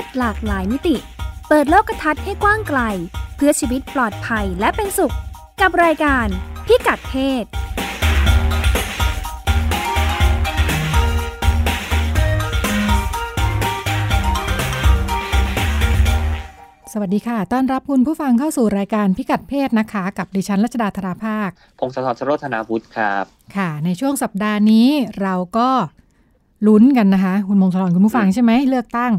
ศหลากหลายมิติ เปิดโลกทัศน์ให้กว้างไกล เพื่อชีวิตปลอดภัยและเป็นสุข กับรายการพิกัดเพศสวัสดีค่ะ ต้อนรับคุณผู้ฟังเข้าสู่รายการพิกัดเพศนะคะ กับดิฉันรัชดาธราภาค พงศธรชโรธนาวุฒิครับ ค่ะ ในช่วงสัปดาห์นี้เราก็ลุ้นกันนะคะ คุณมงคลคุณผู้ฟังใช่ไหมเลือกตั้ง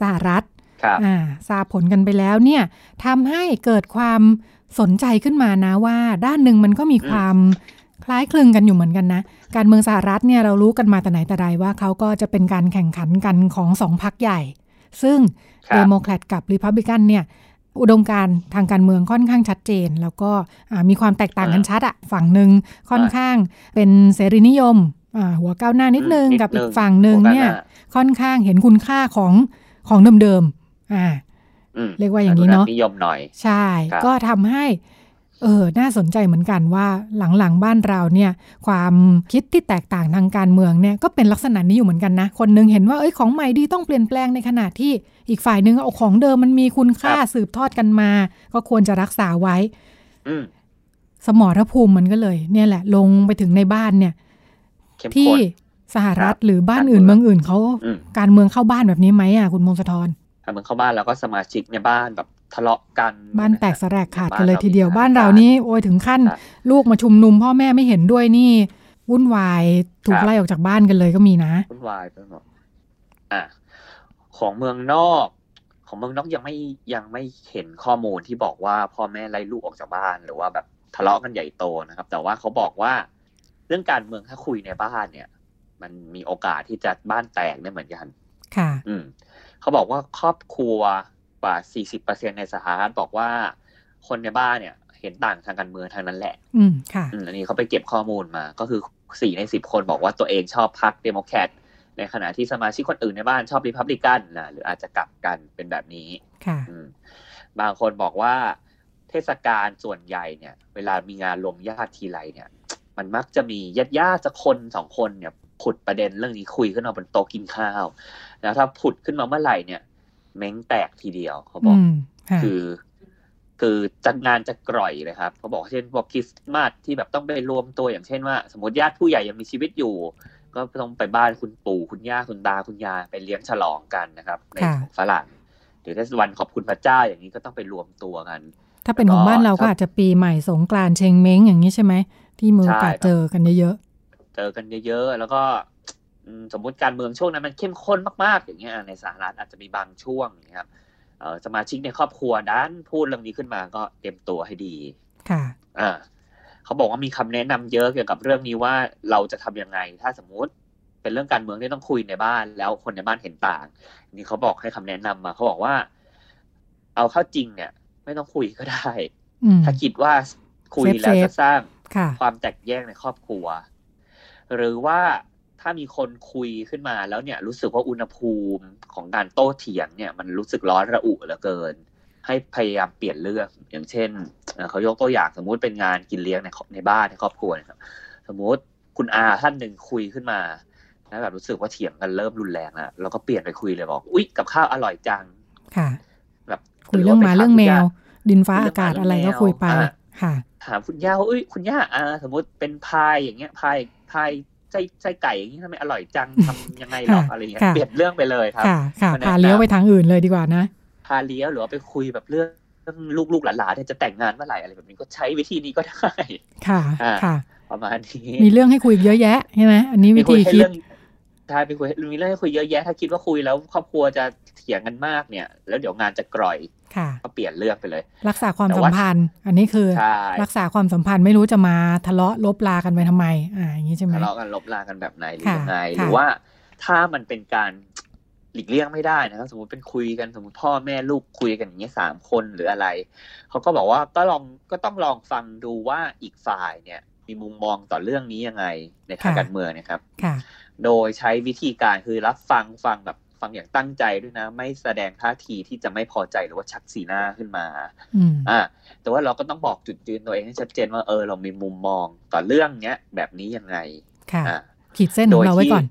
สหรัฐครับอ่าทราบผลกันไปแล้วเนี่ยทำให้เกิดความสนใจขึ้นมานะว่า ด้านหนึ่งมันก็มีความคล้ายคลึงกันอยู่เหมือนกันนะ การเมืองสหรัฐเนี่ยเรารู้กันมาแต่ไหนแต่ไรว่าเขาก็จะเป็นการแข่งขันกันของสองพรรคใหญ่ ซึ่งครับเดโมแครตกับรีพับลิกันเนี่ยอุดมการณ์ทางการเมืองค่อนข้างชัดเจน แล้วก็อ่ามีความแตกต่างกันชัดอะฝั่งหนึ่งค่อนข้างเป็นเสรีนิยมอ่าหัวก้าวหน้านิดนึงอืมนิดกับอีนึกงฝั่งหนึ่งเนี่ยหัวก้าวหน้าค่อนข้างเห็นคุณค่าของ ของเดิมๆอ่าอืมเรียกว่าอย่างนี้เนอะนิยมหน่อย ใช่ครับก็ทำให้ เออ น่าสนใจเหมือนกันว่าหลังๆบ้านเราเนี่ย ความคิดที่แตกต่างทางการเมืองเนี่ยก็เป็นลักษณะนี้อยู่เหมือนกันนะ คนหนึงเห็นว่าเอ้ยของใหม่ดีต้องเปลี่ยนแปลงในขณะที่อีกฝ่ายหนึงเอาของเดิมมันมีคุณค่าสืบทอดกันมา ก็ควรจะรักษาไว้อืมสมรภูมิมันก็เลย เนี่ยแหละ ลงไปถึงในบ้านเนี่ยเข้มที่ข้น สหรัฐครับหรือบ้านอื่นการเมืเมืององอื่นเขาอืมการเมืองเข้าบ้านแบบนี้ไหมอะคุณมงคลธรถ้ามึงเข้าบ้านแล้วก็สมาชิกในบ้านแบบทะเลาะกันบ้านแตกสลกขาดกันเลยบ้ทีเดียวมีบ้านเรานี่โอ้ยถึงขั้นครับลูกมาชุมนุมพ่อแม่ไม่เห็นด้วยนี่วุ่นวายถูกไล่ออกจากบ้านกันเลยก็มีนะวุ่นวายไปหมดอะของเมืองนอก ของเมืองนอกยังไม่ยังไม่เห็นข้อมูลที่บอกว่าพ่อแม่ไล่ลูกออกจากบ้านหรือว่าแบบทะเลาะกันใหญ่โตนะครับ แต่ว่าเขาบอกว่าเรื่องการเมืองถ้าคุยในบ้านเนี่ย มันมีโอกาสที่จะบ้านแตกได้เหมือนกัน ค่ะ อืมเขาบอกว่าครอบครัวกว่า 40%ในสหรัฐบอกว่าคนในบ้านเนี่ย เห็นต่างทางการเมืองทางนั้นแหละ อืมค่ะอืมอันนี้เขาไปเก็บข้อมูลมา ก็คือสี่ในสิบคนบอกว่าตัวเองชอบพรรคเดโมแครตในขณะที่สมาชิกคนอื่นในบ้านชอบริพับลิกันนะหรืออาจจะกลับกันเป็นแบบนี้ค่ะอืมบางคนบอกว่าเทศกาลส่วนใหญ่เนี่ย เวลามีงานรวมญาติทีไรเนี่ย มันมักจะมีญาติญาติสักคนสองคนเนี่ย ผุดประเด็นเรื่องนี้คุยขึ้นมาบนโต๊ะกินข้าว แล้วถ้าผุดขึ้นมาเมื่อไหร่เนี่ย เม้งแตกทีเดียวเขาบอือกมค่ะคือ คือจัดงานจะกร่อยเลยครับเขาบอกเช่นพวกคริสต์มาสที่แบบต้องไปรวมตัวอย่างเช่นว่า สมมติญาติผู้ใหญ่ยังมีชีวิตอยู่ ก็ต้องไปบ้านคุณปู่คุณย่าคุณตาคุณยายไปเลี้ยงฉลองกันนะครับในค่ะของฝรั่งหรือถ้าวันขอบคุณพระเจ้าอย่างนี้ก็ต้องไปรวมตัวกัน ถ้าเป็นของบ้านเราก็ครับอาจจะปีใหม่สงกรานต์เชงเม้งอย่างนี้ใช่ไหมที่มือโอกาสใช่ครับเจอกันเยอะ เจอกันเยอะๆ แล้วก็อืมสมมุติการเมืองช่วงนั้นมันเข้มข้นมากๆ อย่างเงี้ยในสหรัฐอาจจะมีบางช่วงนะครับเอ่อสมาชิกในครอบครัวด้านพูดเรื่องนี้ขึ้นมาก็เตรียมตัวให้ดีๆค่ะอ่าเขาบอกว่ามีคำแนะนำเยอะเกี่ยวกับเรื่องนี้ว่าเราจะทำยังไง ถ้าสมมุติเป็นเรื่องการเมืองที่ต้องคุยในบ้าน แล้วคนในบ้านเห็นต่าง นี่เขาบอกให้คำแนะนำมาเขาบอกว่า เอาเข้าจริงเนี่ย ไม่ต้องคุยก็ได้อืมถ้าคิดว่าคุยแล้วเซฟๆจะสร้างค่ะความแตกแยกในครอบครัว หรือว่าถ้ามีคนคุยขึ้นมาแล้วเนี่ยรู้สึกว่าอุณหภูมิของการโต้เถียงเนี่ยมันรู้สึกร้อนระอุเหลือเกิน ให้พยายามเปลี่ยนเรื่องอย่างเช่นเอ่อเขายกตัวอย่างสมมุติเป็นงานกินเลี้ยงในครอบในบ้านในครอบครัวนะครับสมมุติคุณอาท่านหนึ่งคุยขึ้นมาแล้วแบบรู้สึกว่าเถียงกันเริ่มรุนแรงแล้วเราก็เปลี่ยนไปคุยเลยบอกอุ๊ยกับข้าวอร่อยจังค่ะแบบคุยเรื่องหมาเรื่องแมว ดินฟ้าคุยเรื่อาองกาศหมาอะไรเรื่ก็องแมวคุยไปอะค่ะถามคุณย่าว่าอุ้ยคุณย่าอ่าสมมติเป็นพายอย่างเงี้ยพาย พายไส้ไส้ไก่อย่างนี้ทำไมอร่อยจังทำยังไงหรอค่ะอะไรเงี้ยค่ะเปลี่ยนเรื่องไปเลยครับค่ะค่ะมาแนะนำพาเลี้ยวไปทางอื่นเลยดีกว่านะพาเลี้ยวหรือว่าไปคุยแบบเรื่องเรื่องลูกๆหลานๆเนี่ยจะแต่งงานเมื่อไหร่อะไรแบบนี้ก็ใช้วิธีนี้ก็ได้ ค่ะอ่าค่ะ ประมาณนี้ มีเรื่องให้คุยอีกเยอะแยะใช่ไหมอันนี้วิคุธียให้คิด เรื่องใช่ไปคุยมีเรื่องให้คุยเยอะแยะถ้าคิดว่าคุยแล้วครอบครัวจะเถียงกันมากเนี่ย แล้วเดี๋ยวงานจะกร่อยค่ะก็เปลี่ยนเรื่องไปเลย รักษาความแต่สัมว่าพันธ์ อันนี้คือใช่รักษาความสัมพันธ์ไม่รู้จะมาทะเลาะลบลากันไปทำไมอ่าอย่างนี้ใช่ไหมทะเลาะกันลบลากันแบบไหนหรือค่ะยังไงค่ะหรือว่าถ้ามันเป็นการหลีกเลี่ยงไม่ได้นะครับสมมติเป็นคุยกันสมมติพ่อแม่ลูกคุยกันอย่างเงี้ยสามคนหรืออะไรเขาก็บอกว่าก็ลองก็ต้องลองฟังดูว่าอีกฝ่ายเนี่ย มีมุมมองต่อเรื่องนี้ยังไงในทางค่ะการเมืองนะครับค่ะ โดยใช้วิธีการคือรับฟังฟังแบบฟังอย่างตั้งใจด้วยนะ ไม่แสดงท่าทีที่จะไม่พอใจหรือว่าชักสีหน้าขึ้นมาอืมอ่า แต่ว่าเราก็ต้องบอกจุดยืนตัวเองให้ชัดเจนว่าเออเรามีมุมมองต่อเรื่องเนี้ยแบบนี้ยังไง ค่ะอ่าขีดเส้นของเราไว้ก่อน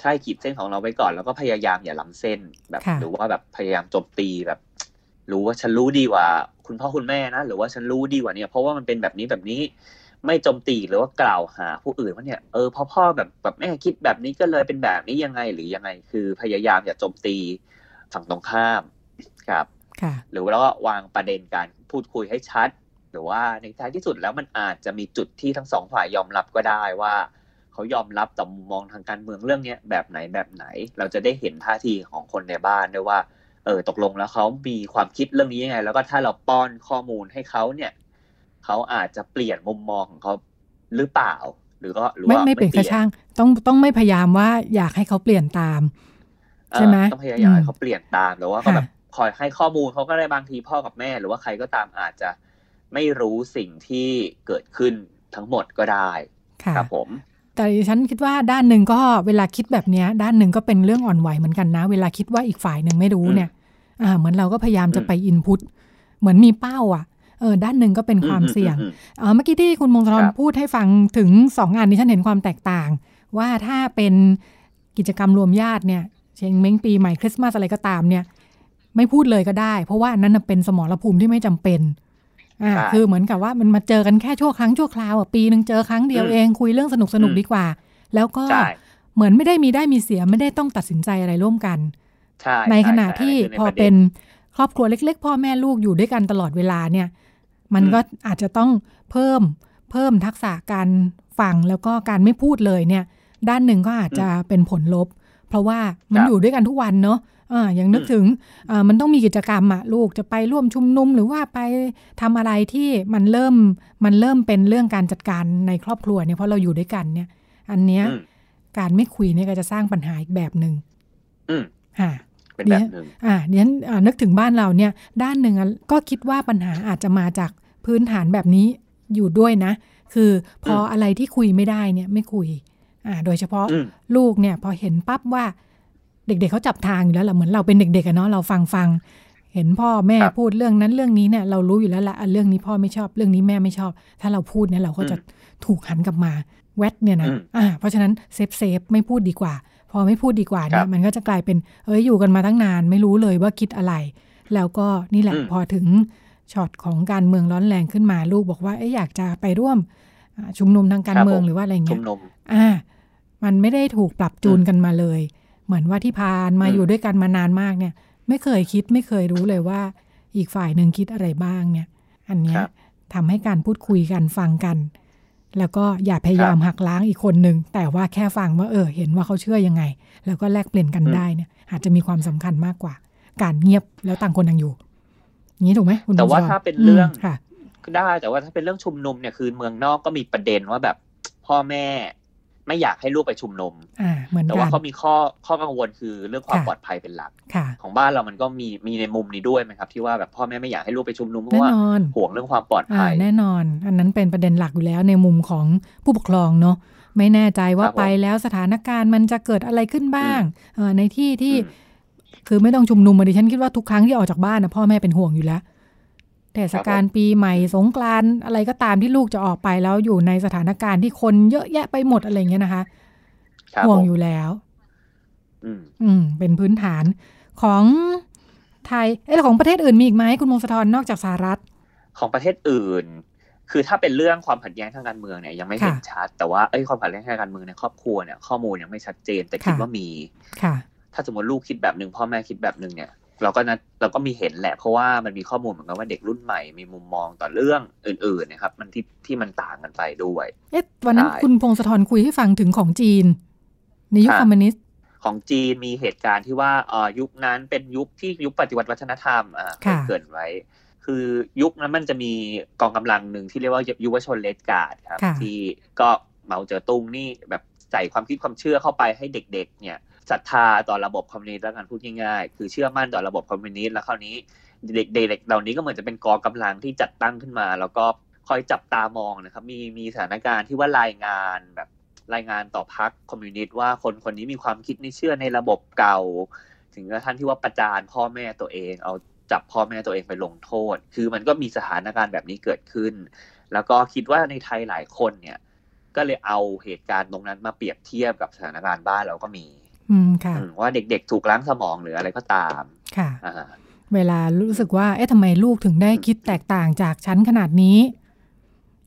ใช่ขีดเส้นของเราไว้ก่อน แล้วก็พยายามอย่าล้ำเส้นแบบค่ะหรือว่าแบบพยายามโจมตีแบบ รู้ว่าฉันรู้ดีกว่า คุณพ่อคุณแม่นะหรือว่าฉันรู้ดีกว่าเนี่ยเพราะว่ามันเป็นแบบนี้แบบนี้ ไม่โจมตีหรือว่ากล่าวหาผู้อื่นว่าเนี่ยเออพ่อพ่อแบบแบบแม่คิดแบบนี้ก็เลยเป็นแบบนี้ยังไงหรือยังไง คือพยายามอย่าโจมตีฝั่งตรงข้ามครับค่ะหรือว่าแล้วก็วางประเด็นการพูดคุยให้ชัด หรือว่าในท้ายที่สุดแล้วมันอาจจะมีจุดที่ทั้งสองฝ่ายยอมรับก็ได้ว่าเขายอมรับต่อมุมมองทางการเมืองเรื่องเนี้ยแบบไหนแบบไหน เราจะได้เห็นท่าทีของคนในบ้านด้วยว่าเออตกลงแล้วเขามีความคิดเรื่องนี้ยังไง แล้วก็ถ้าเราป้อนข้อมูลให้เขาเนี่ย เขาอาจจะเปลี่ยนมุมมองของเขาหรือเปล่า หรือก็หรือไม่ว่าไม่เปลี่ยนกระช่าง ต้องต้องไม่พยายามว่าอยากให้เขาเปลี่ยนตามเออใช่ไหมต้องพยายามให้อืมเขาเปลี่ยนตามแต่ว่าก็ค่ะแบบคอยให้ข้อมูลเขาก็ได้บางทีพ่อกับแม่ หรือว่าใครก็ตามอาจจะไม่รู้สิ่งที่เกิดขึ้นทั้งหมดก็ได้ค่ะครับผมแต่ดิฉันคิดว่าด้านหนึ่งก็เวลาคิดแบบเนี้ยด้านหนึ่งก็เป็นเรื่องอ่อนไหวเหมือนกันนะ เวลาคิดว่าอีกฝ่ายหนึ่งไม่รู้เนี่ย อ่า เหมือนเราก็พยายามจะไปอินพุตเหมือนมีเป้า อะ เออด้านหนึ่งก็เป็นความเสี่ยงอืมเออเมื่อกี้ที่คุณมงคลครับพูดให้ฟังถึงสองอันนี้ฉันเห็นความแตกต่าง ว่าถ้าเป็นกิจกรรมรวมญาติเนี่ย เชงเม้งปีใหม่คริสต์มาสอะไรก็ตามเนี่ย ไม่พูดเลยก็ได้ เพราะว่าอันนั้นนะเป็นสมรภูมิที่ไม่จำเป็นอ่าใช่คือเหมือนกับว่ามันมาเจอกันแค่ชั่วครั้งชั่วคราวอะปีหนึ่งเจอครั้งเดียวอืมเองคุยเรื่องสนุกสนุกอืมดีกว่า แล้วก็ใช่เหมือนไม่ได้มีได้มีเสียไม่ได้ต้องตัดสินใจอะไรร่วมกันใช่ในขณะช่ที่ใช่พอใเป็นครอบครัวเล็ก ๆ พ่อแม่ลูกอยู่ด้วยกันตลอดเวลาเนี่ย มันอืมก็อาจจะต้องเพิ่มเพิ่มทักษะการฟังแล้วก็การไม่พูดเลยเนี่ย ด้านหนึ่งก็อาจจะเป็นผลลบ เพราะว่ามันอยู่ด้วยกันทุกวันเนาะอ่าอย่างนึกถึงอ่ามันต้องมีกิจกรรมอะลูกจะไปร่วมชุมนุมหรือว่าไปทำอะไรที่มันเริ่มมันเริ่มเป็นเรื่องการจัดการในครอบครัวเนี่ยเพราะเราอยู่ด้วยกันเนี่ย อันเนี้ยอืมการไม่คุยเนี่ยก็จะสร้างปัญหาอีกแบบหนึ่งอืมค่ะ เป็นแบบหนึ่งอ่าเนี้ยอ่านึกถึงบ้านเราเนี่ยด้านหนึ่งอะก็คิดว่าปัญหาอาจจะมาจากพื้นฐานแบบนี้อยู่ด้วยนะ คือพออะไรที่คุยไม่ได้เนี่ยไม่คุยอ่าโดยเฉพาะอืมลูกเนี่ยพอเห็นปั๊บว่าเด็กๆเขาจับทางอยู่แล้วแหละเหมือนเราเป็นเด็กๆอะเนาะเราฟังฟังเห็นพ่อแม่ครับพูดเรื่องนั้นเรื่องนี้เนี่ยเรารู้อยู่แล้วละอะเรื่องนี้พ่อไม่ชอบเรื่องนี้แม่ไม่ชอบ ถ้าเราพูดเนี่ยเราก็จะถูกหันกลับมาแวดเนี่ยนะอืมอ่าเพราะฉะนั้น safe safe ไม่พูดดีกว่า พอไม่พูดดีกว่าเนี่ครัยบมันก็จะกลายเป็นเอ้ยอยู่กันมาตั้งนาน ไม่รู้เลยว่าคิดอะไร แล้วก็นี่แหละอืมพอถึงช็อตของการเมืองร้อนแรงขึ้นมาลูกบอกว่าเอ้ยอยากจะไปร่วมอ่าชุมนุมทางการครับเมืองผมหรือว่าอะไรชุเงี้มยนุมอ่า มันไม่ได้ถูกปรับจูนกันมาเลย เหมือนว่าที่พานมาอืมอยู่ด้วยกันมานานมากเนี่ย ไม่เคยคิดไม่เคยรู้เลยว่า อีกฝ่ายหนึ่งคิดอะไรบ้างเนี่ย อันเนี้ยครับทำให้การพูดคุยกันฟังกัน แล้วก็อย่าพยายามหักล้างอีกคนหนึ่งแต่ว่าแค่ฟังว่าเออ เห็นว่าเขาเชื่อยังไง แล้วก็แลกเปลี่ยนกันอืมได้เนี่ย อาจจะมีความสำคัญมากกว่า การเงียบแล้วต่างคนต่างอยู่อย่างนี้ถูกไหมคุณแต่ว่าพงศธถ้าเป็นเรื่องมค่ะก็ได้แต่ว่าถ้าเป็นเรื่องชุมนุมเนี่ยคือเมืองนอกก็มีประเด็นว่าแบบ พ่อแม่ ไม่อยากให้ลูกไปชุมนุมอ่าเหมือนแต่กัว่านเขามีข้อข้อกังวลคือเรื่องความค่ะปลอดภัยเป็นหลักค่ะของบ้านเรามันก็มีมีในมุมนี้ด้วยไหมครับ ที่ว่าแบบพ่อแม่ไม่อยากให้ลูกไปชุมนุมเพแน่ราะว่านอนห่วงเรื่องความปลอดอ่าภัยแน่นอน อันนั้นเป็นประเด็นหลักอยู่แล้วในมุมของผู้ปกครองเนาะไม่แน่ใจว่าครับผมไปแล้วสถานการณ์มันจะเกิดอะไรขึ้นบ้างเออในที่ที่อืมคือไม่ต้องชุมนุมมาดิฉันคิดว่าทุกครั้งที่ออกจากบ้านนะพ่อแม่เป็นห่วงอยู่แล้วเท ศกาลปีใหม่สงกรานต์อะไรก็ตามที่ลูกจะออกไปแล้วอยู่ในสถานการณ์ที่คนเยอะแยะไปหมดอะไรอย่างเงี้ยนะคะครับห่วงผมอยู่แล้วอืมอืมเป็นพื้นฐานของไทยเอ้ยของประเทศอื่นมีอีกไหมคุณมงคลธรนอกจากสหรัฐ ของประเทศอื่น คือถ้าเป็นเรื่องความขัดแย้งทางการเมืองเนี่ยยังไม่เห็นค่ะชัด แต่ว่าเอ้ยความขัดแย้งทางการเมืองในครอบครัวเนี่ยข้อมูลยังไม่ชัดเจนแต่คิดค่ะว่ามีค่ะ ถ้าสมมติลูกคิดแบบหนึ่งพ่อแม่คิดแบบหนึ่งเนี่ย เราก็นะเราก็มีเห็นแหละ เพราะว่ามันมีข้อมูลเหมือนกันว่าเด็กรุ่นใหม่มีมุมมองต่อเรื่องอื่นๆนะครับ มันที่ที่มันต่างกันไปด้วยเอ๊ะวันนั้นใช่คุณพงศธรคุยให้ฟังถึงของจีน ในยุคค่ะคอมมิวนิสต์ของจีนมีเหตุการณ์ที่ว่าเอ่อยุคนั้นเป็นยุคที่ยุคปฏิวัติวัฒนธรรมอ่าค่ะเกรินไว้ คือยุคนั้นมันจะมีกองกำลังหนึ่งที่เรียกว่ายุวชนเลดการ์ดครับค่ะที่ก็เหมาเจ๋อตุงนี่แบบใส่ความคิดความเชื่อเข้าไปให้เด็ก ๆ เนี่ย ศรัทธาต่อระบบคอมมิวนิสต์แล้วกันพูดง่ายๆ คือเชื่อมั่นต่อระบบคอมมิวนิสต์แล้วคราวนี้เด็กๆเหล่านี้ก็เหมือนจะเป็นกองกำลังที่จัดตั้งขึ้นมา แล้วก็คอยจับตามองนะครับ มีมีสถานการณ์ที่ว่ารายงานแบบรายงานต่อพรรคอมมิวนิสต์ว่าคนคนนี้มีความคิดในเชื่อในระบบเก่า ถึงกระทั่งที่ว่าประจานพ่อแม่ตัวเองเอาจับพ่อแม่ตัวเองไปลงโทษ คือมันก็มีสถานการณ์แบบนี้เกิดขึ้น แล้วก็คิดว่าในไทยหลายคนเนี่ย ก็เลยเอาเหตุการณ์ตรงนั้นมาเปรียบเทียบกับสถานการณ์บ้านเราก็มี ว่าเด็กๆ ถูกล้างสมองหรืออะไรก็ตามค่ะอ่าเวลารู้สึกว่า เอ๊ะทำไมลูกถึงได้คิดแตกต่างจากฉันขนาดนี้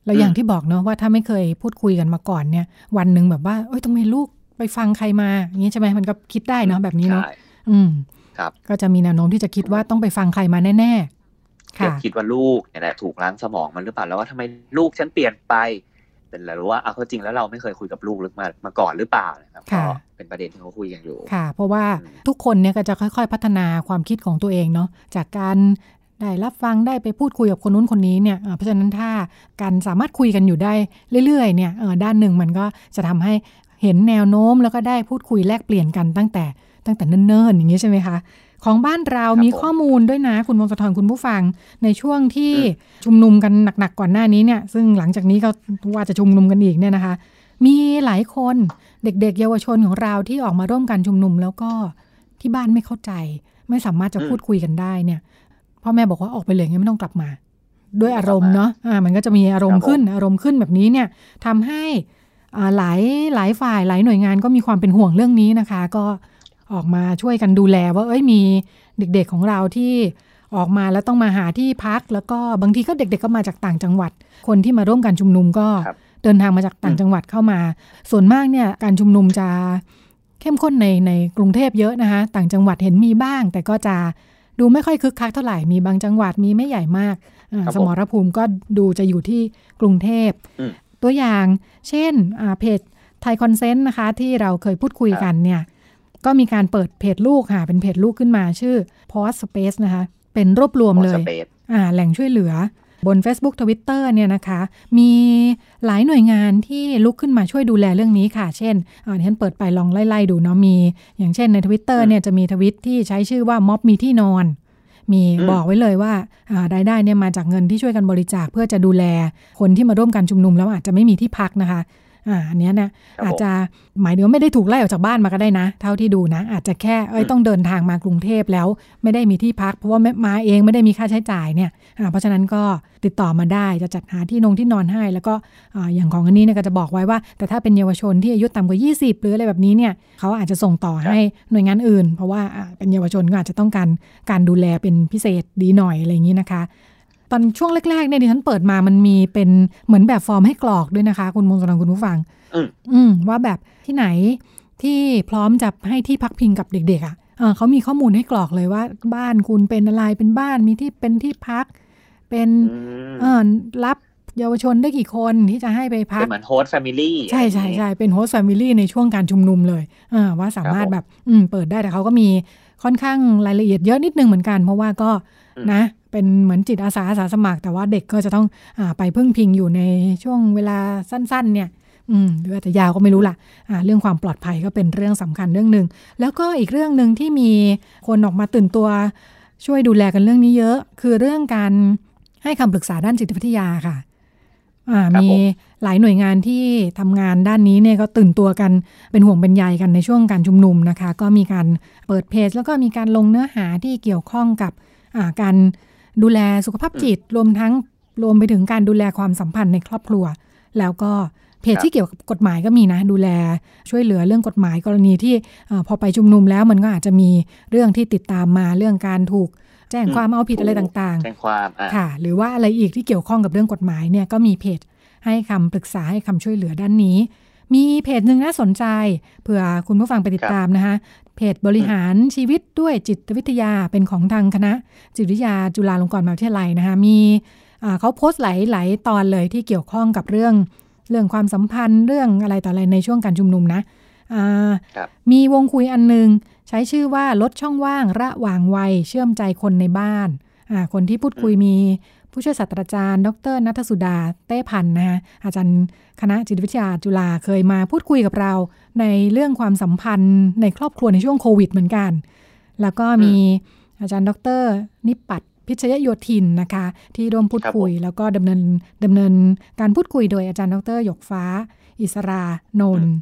แล้วอย่างที่บอกเนาะว่าถ้าไม่เคยพูดคุยกันมาก่อนเนี่ย วันหนึ่งแบบว่าเอ้ยทำไมลูกไปฟังใครมาอย่างนี้ใช่ไหมมันก็คิดได้เนาะแบบนี้เนาะใช่อืมครับ ก็จะมีแนวโน้มที่จะคิดว่าต้องไปฟังใครมาแน่ๆเด็กค่ะคิดว่าลูกเนี่ยแหละถูกล้างสมองมันหรือเปล่าแล้วว่าทำไมลูกฉันเปลี่ยนไป แต่เรารู้ว่าเอาจริงแล้วเราไม่เคยคุยกับลูกลึกมามาก่อนหรือเปล่านะครับก็เป็นประเด็นที่เขาคุยกันอยู่ค่ะ เพราะว่าทุกคนเนี่ยก็จะค่อย ๆ พัฒนาความคิดของตัวเองเนาะจากการได้รับฟังได้ไปพูดคุยกับคนนู้นคนนี้เนี่ยเพราะฉะนั้นถ้าการสามารถคุยกันอยู่ได้เรื่อยๆเนี่ยด้านหนึ่งมันก็จะทำให้เห็นแนวโน้มแล้วก็ได้พูดคุยแลกเปลี่ยนกันตั้งแต่ตั้งแต่เนิ่นๆอย่างนี้ใช่ไหมคะ ของบ้านเราครับมีผมข้อมูลด้วยนะคุณวงศธรคุณผู้ฟัง ในช่วงที่ชุมนุมกันหนักๆก่อนหน้านี้เนี่ย ซึ่งหลังจากนี้ก็ว่าจะชุมนุมกันอีกเนี่ยนะคะ มีหลายคนเด็กๆ เยาวชนของเราที่ออกมาร่วมกันชุมนุมแล้วก็ที่บ้านไม่เข้าใจ ไม่สามารถจะอืมพูดคุยกันได้เนี่ยพ่อแม่บอกว่าออกไปเลยงั้นไม่ต้องกลับมา ด้วยไม่อาต้องกลับรมณ์มาเนาะอ่ามันก็จะมีอารมครัณ์บผมขึ้นอารมณ์ขึ้นแบบนี้เนี่ยทำให้อ่าหลายหลายฝ่ายหลายหน่วยงานก็มีความเป็นห่วงเรื่องนี้นะคะ ก็ ออกมาช่วยกันดูแลว่าเอ้ยมีเด็กๆของเราที่ออกมาแล้วต้องมาหาที่พัก แล้วก็บางทีก็เด็กๆก็มาจากต่างจังหวัด คนที่มาร่วมกันชุมนุมก็ครับเดินทางมาจากต่างจังหวัดเข้ามา ส่วนมากเนี่ยการชุมนุมจะเข้มข้นในในกรุงเทพเยอะนะคะ ต่างจังหวัดเห็นมีบ้าง แต่ก็จะดูไม่ค่อยคึกคักเท่าไหร่มีบางจังหวัดมีไม่ใหญ่มากอ่าครับสผมมรภูมิก็ดูจะอยู่ที่กรุงเทพอืมตัวอย่างเช่นอ่าเพจ Thai Consent นะคะที่เราเคยพูดคุยกันเนี่ย ก็มีการเปิดเพจลูกค่ะ เป็นเพจลูกขึ้นมาชื่อ Pause Space นะคะ เป็นรวบรวมเลย space อ่าแหล่งช่วยเหลือบน Facebook Twitter เนี่ยนะคะ มีหลายหน่วยงานที่ลุกขึ้นมาช่วยดูแลเรื่องนี้ค่ะ เช่นอ่าที่ฉันเปิดไปลองไล่ ๆ ดูเนาะมี อย่างเช่นใน Twitter เนี่ยจะมีทวิตที่ใช้ชื่อว่าม็อบมีที่นอน มีอืมบอกไว้เลยว่าอ่ารายได้เนี่ยมาจากเงินที่ช่วยกันบริจาคเพื่อจะดูแลคนที่มาร่วมการชุมนุมแล้วอาจจะไม่มีที่พักนะคะ อ่าอันเนี้ยเนี่ยครับผมอาจจะหมายถึงว่าไม่ได้ถูกไล่ออกจากบ้านมาก็ได้นะ เท่าที่ดูนะ อาจจะแค่เอ้ยอืมต้องเดินทางมากรุงเทพแล้ว ไม่ได้มีที่พักเพราะว่ามาเองไม่ได้มีค่าใช้จ่ายเนี่ยอ่าเพราะฉะนั้นก็ติดต่อมาได้จะจัดหาที่นงที่นอนให้ แล้วก็อ่าอย่างของอันนี้เนี่ยก็จะบอกไว้ว่า แต่ถ้าเป็นเยาวชนที่อายุต่ำกว่า 20 หรืออะไรแบบนี้เนี่ยเขาอาจจะส่งต่อให้หน่วยงานอื่น เพราะว่าอ่าเป็นเยาวชนก็อาจจะต้องการการดูแลเป็นพิเศษดีหน่อยอะไรอย่างนี้นะคะ ตอนช่วงแรกๆเนี่ยดิฉันเปิดมามันมีเป็นเหมือนแบบฟอร์มให้กรอกด้วยนะคะ คุณมงคลคุณผู้ฟัง อืมอืมว่าแบบที่ไหนที่พร้อมจะให้ที่พักพิงกับเด็กๆอะ่ะเออเขามีข้อมูลให้กรอกเลยว่า บ้านคุณเป็นอะไรเป็นบ้านมีที่เป็นที่พัก เป็นอืมเออรับเยาวชนได้กี่คนที่จะให้ไปพัเป็กนเหมือน host family ใช่ใช่ใช่เป็น host family ในช่วงการชุมนุมเลยอ่าว่าสามารถครับผมแบบ อืมเปิดได้แต่เขาก็มีค่อนข้างรายละเอียดเยอะนิดนึงเหมือนกัน เพราะว่าก็อืมนะ เป็นเหมือนจิตอาสาอาสาสมัคร แต่ว่าเด็กก็จะต้องอาไปพึ่งพิงอยู่ในช่วงเวลาสั้น ๆ เนี่ยอืมหรืออาจจะยาวก็ไม่รู้ล่ะอ่าเรื่องความปลอดภัยก็เป็นเรื่องสำคัญเรื่องหนึ่งแล้วก็อีกเรื่องหนึ่งที่มีคนออกมาตื่นตัวช่วยดูแลกันเรื่องนี้เยอะ คือเรื่องการให้คำปรึกษาด้านจิตวิทยาค่ะอ่าครับมีผมหลายหน่วยงานที่ทำงานด้านนี้เนี่ยก็ตื่นตัวกันเป็นห่วงเป็นใยกันในช่วงการชุมนุมนะคะ ก็มีการเปิดเพจ แล้วก็มีการลงเนื้อหาที่เกี่ยวข้องกับอ่าการ ดูแลสุขภาพจิตรวมทั้งรวมไปถึงการดูแลความสัมพันธ์ในครอบครัว แล้วก็เพจครับที่เกี่ยวกับกฎหมายก็มีนะ ดูแลช่วยเหลือเรื่องกฎหมายกรณีที่อาพอไปชุมนุมแล้วมันก็อาจจะมีเรื่องที่ติดตามมาเรื่องการถูกแจ้งความเอาผิดอะไรต่างๆแจ้งความอะค่ะ หรือว่าอะไรอีกที่เกี่ยวข้องกับเรื่องกฎหมายเนี่ยก็มีเพจให้คำปรึกษาให้คำช่วยเหลือด้านนี้ มีเพจหนึ่งน่าสนใจเผื่อคุณผู้ฟังไปติดตามนะคะ เพจบริหารชีวิตด้วยจิตวิทยาเป็นของทางคณะ จิตวิทยาจุฬาลงกรณ์มหาวิทยาลัยนะคะมีเขาโพสต์หลายหลายตอนเลยที่เกี่ยวข้องกับเรื่อง เรื่องความสัมพันธ์เรื่องอะไรต่ออะไรในช่วงการชุมนุมนะมีวงคุยอันหนึง ใช้ชื่อว่าลดช่องว่างระหว่างวัยเชื่อมใจคนในบ้านคนที่พูดคุยมี ผู้ช่วยศาสตราจารย์ ดรนัทสุดาเต้พันธ์นะคะอาจารย์คณะจิตวิทยาจุฬาเคยมาพูดคุยกับเรา ในเรื่องความสัมพันธ์ในครอบครัวในช่วงโควิดเหมือนกัน แล้วก็มีอาจารย์ ดร นิปัตพิชยโยธินนะคะ ที่ร่วมพูดคุย แล้วก็ดำเนินดำเนินการพูดคุยโดยอาจารย์ ดรหยกฟ้า อิสรานนท์